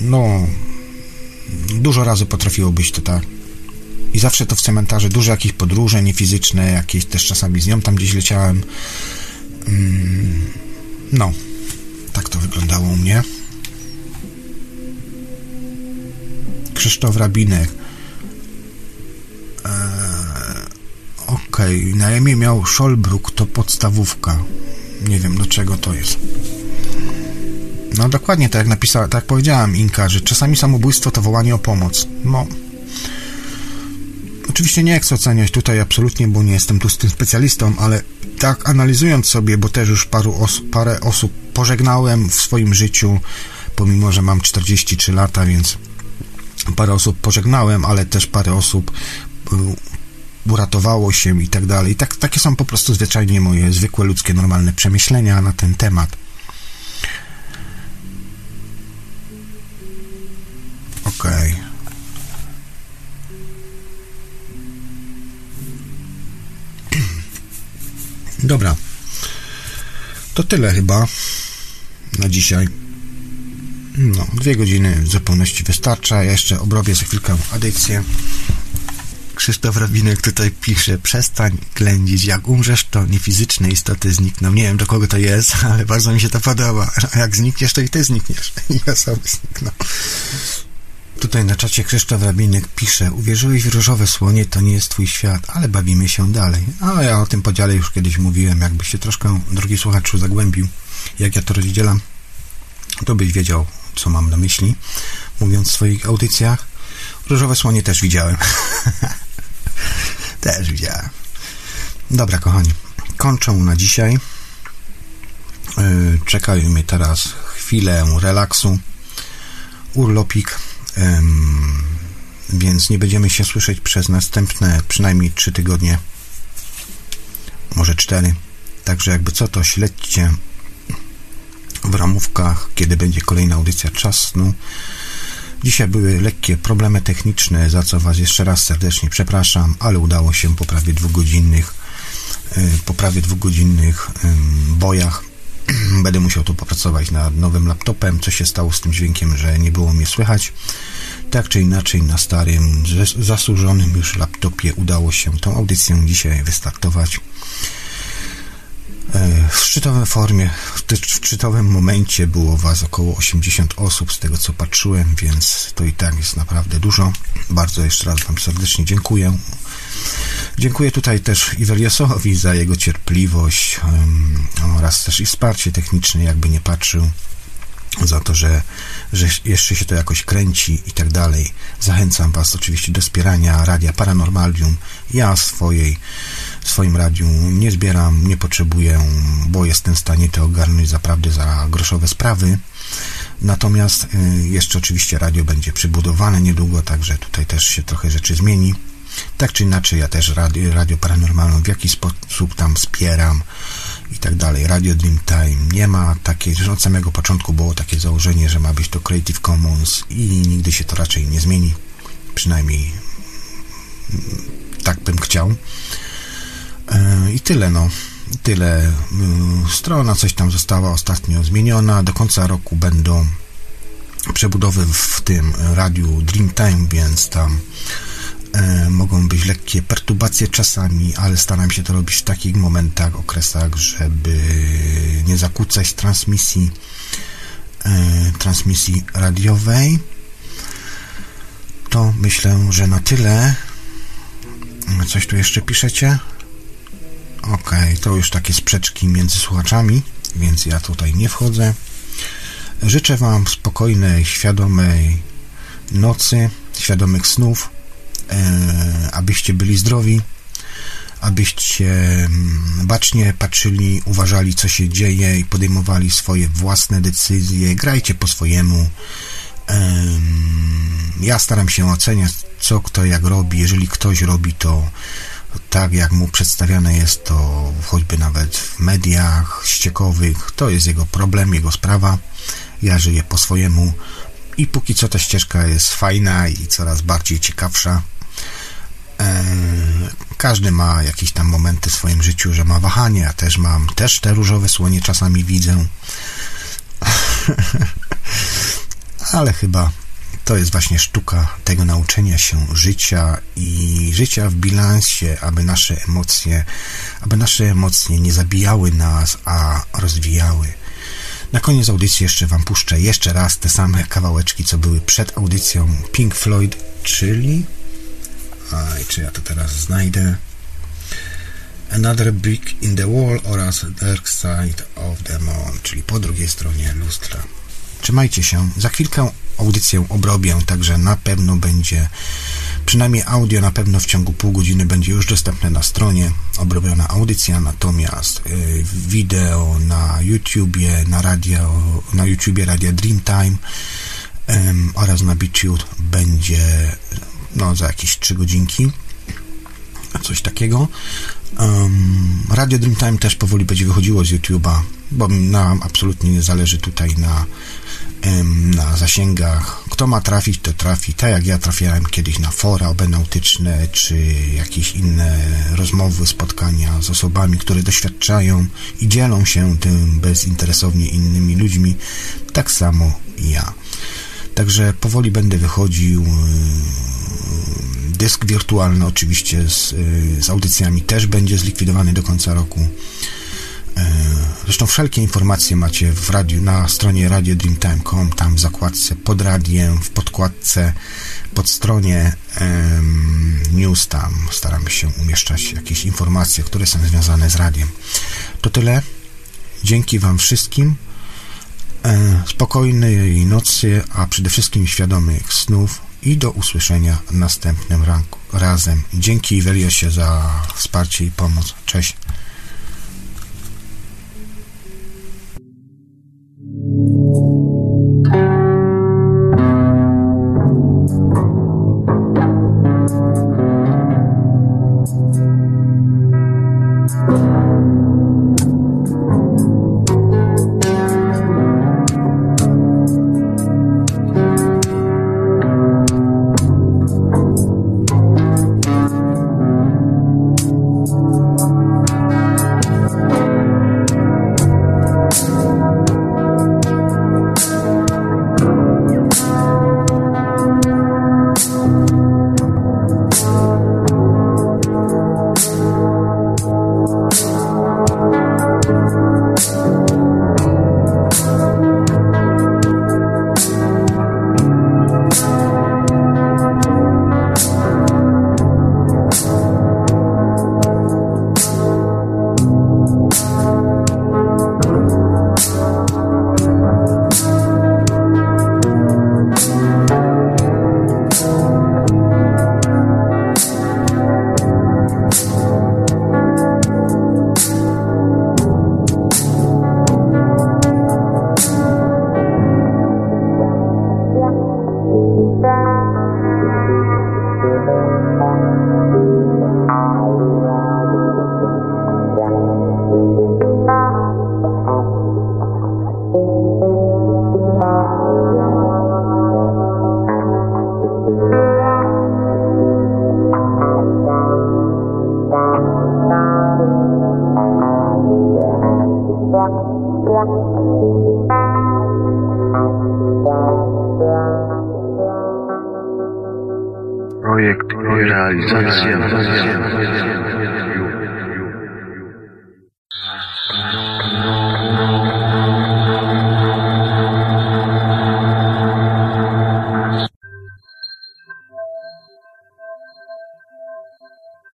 S2: no, dużo razy potrafiło być to tak. I zawsze to w cmentarze, duże jakieś podróże niefizyczne, jakieś też czasami z nią tam gdzieś leciałem, no, tak to wyglądało u mnie. Krzysztof Rabinek. Eee, Okej, okay. na imię miał Szolbruk, to podstawówka. Nie wiem, do czego to jest. No dokładnie tak jak napisała, tak jak powiedziałam Inka, że czasami samobójstwo to wołanie o pomoc. No. Oczywiście nie chcę oceniać tutaj absolutnie, bo nie jestem tu z tym specjalistą, ale tak analizując sobie, bo też już paru os parę osób pożegnałem w swoim życiu, pomimo, że mam 43 lata, więc parę osób pożegnałem, ale też parę osób y, uratowało się i tak dalej. Tak, takie są po prostu zwyczajnie moje zwykłe ludzkie, normalne przemyślenia na ten temat. Okej. Okay. Dobra. To tyle chyba na dzisiaj. No, dwie godziny w zupełności wystarcza. Ja jeszcze obrobię za chwilkę adycję. Krzysztof Rabinek tutaj pisze, przestań ględzić, jak umrzesz, to nie fizyczne istoty znikną. Nie wiem, do kogo to jest, <laughs> ale bardzo mi się to podoba. A jak znikniesz, to i ty znikniesz. <laughs> I osoby znikną. Tutaj na czacie Krzysztof Rabinek pisze, uwierzyłeś w różowe słonie, to nie jest twój świat, ale bawimy się dalej. A ja o tym podziale już kiedyś mówiłem, jakbyś się troszkę, drogi słuchaczu, zagłębił, jak ja to rozdzielam, to byś wiedział, co mam na myśli, mówiąc w swoich audycjach. Różowe słonie też widziałem. <laughs> też widziałem. Dobra, kochani, kończę na dzisiaj. Yy, czekają teraz chwilę relaksu, urlopik, więc nie będziemy się słyszeć przez następne przynajmniej trzy tygodnie, może cztery. Także jakby co, to śledźcie w ramówkach, kiedy będzie kolejna audycja Czas Snu. Dzisiaj były lekkie problemy techniczne, za co Was jeszcze raz serdecznie przepraszam, ale udało się po prawie dwugodzinnych e, po prawie dwugodzinnych bojach <clears throat> będę musiał tu popracować nad nowym laptopem. Co się stało z tym dźwiękiem, że nie było mnie słychać? Tak czy inaczej, na starym, zasłużonym już laptopie udało się tą audycję dzisiaj wystartować. E, w szczytowej formie, w szczytowym momencie było Was około 80 osób, z tego co patrzyłem, więc to i tak jest naprawdę dużo. Bardzo jeszcze raz Wam serdecznie dziękuję. Dziękuję tutaj też Iweliasowi za jego cierpliwość oraz też i wsparcie techniczne, jakby nie patrzył za to, że, że jeszcze się to jakoś kręci i tak dalej. Zachęcam Was oczywiście do wspierania Radia Paranormalium. Ja swojej, swoim radium nie zbieram, nie potrzebuję, bo jestem w stanie to ogarnąć naprawdę za groszowe sprawy. Natomiast y, jeszcze oczywiście radio będzie przybudowane niedługo, także tutaj też się trochę rzeczy zmieni. Tak czy inaczej, ja też radio, radio paranormalną w jakiś sposób tam wspieram i tak dalej. Radio Dreamtime nie ma takiej, że od samego początku było takie założenie, że ma być to Creative Commons i nigdy się to raczej nie zmieni. Przynajmniej mm, tak bym chciał. E, I tyle, no. Tyle. Mm, strona coś tam została ostatnio zmieniona. Do końca roku będą przebudowy w tym radiu Dreamtime, więc tam E, mogą być lekkie perturbacje czasami, ale staram się to robić w takich momentach, okresach, żeby nie zakłócać transmisji e, transmisji radiowej. To myślę, że na tyle. Coś tu jeszcze piszecie? Ok, to już takie sprzeczki między słuchaczami, więc ja tutaj nie wchodzę. Życzę Wam spokojnej, świadomej nocy, świadomych snów abyście byli zdrowi, abyście mm, bacznie patrzyli, uważali, co się dzieje i podejmowali swoje własne decyzje. Grajcie po swojemu. Ja staram się oceniać, co kto jak robi. Jeżeli ktoś robi to tak, jak mu przedstawiane jest to choćby nawet w mediach ściekowych, to jest jego problem, jego sprawa. Ja żyję po swojemu i póki co ta ścieżka jest fajna i coraz bardziej ciekawsza. Każdy ma jakieś tam momenty w swoim życiu, że ma wahanie, ja też mam, też te różowe słonie czasami widzę. <laughs> Ale chyba to jest właśnie sztuka tego nauczenia się życia i życia w bilansie, aby nasze emocje, aby nasze emocje nie zabijały nas, a rozwijały. Na koniec audycji jeszcze Wam puszczę jeszcze raz te same kawałeczki, co były przed audycją Pink Floyd, czyli Aj, czy ja to teraz znajdę? Another Brick in the Wall oraz Dark Side of the Moon, czyli po drugiej stronie lustra. Trzymajcie się, za chwilkę audycję obrobię, także na pewno będzie, przynajmniej audio na pewno w ciągu pół godziny będzie już dostępne na stronie, obrobiona audycja, natomiast y, wideo na YouTubie, na radio, na YouTubie Radia Dreamtime ym, oraz na BitChute będzie no, za jakieś 3 godzinki coś takiego. Um, Radio Dreamtime też powoli będzie wychodziło z YouTube'a, bo nam absolutnie nie zależy tutaj na, um, na zasięgach. Kto ma trafić, to trafi. Tak jak ja trafiałem kiedyś na fora obenautyczne, czy jakieś inne rozmowy, spotkania z osobami, które doświadczają i dzielą się tym bezinteresownie innymi ludźmi, tak samo ja. Także powoli będę wychodził dysk wirtualny oczywiście z, z audycjami też będzie zlikwidowany do końca roku. Zresztą wszelkie informacje macie w radiu, na stronie radiodreamtime.com, tam w zakładce pod radiem, w podkładce, pod stronie news, tam staramy się umieszczać jakieś informacje, które są związane z radiem. To tyle. Dzięki Wam wszystkim. E, spokojnej nocy, a przede wszystkim świadomych snów i do usłyszenia następnym ranku, razem. Dzięki Weliosie za wsparcie i pomoc. Cześć.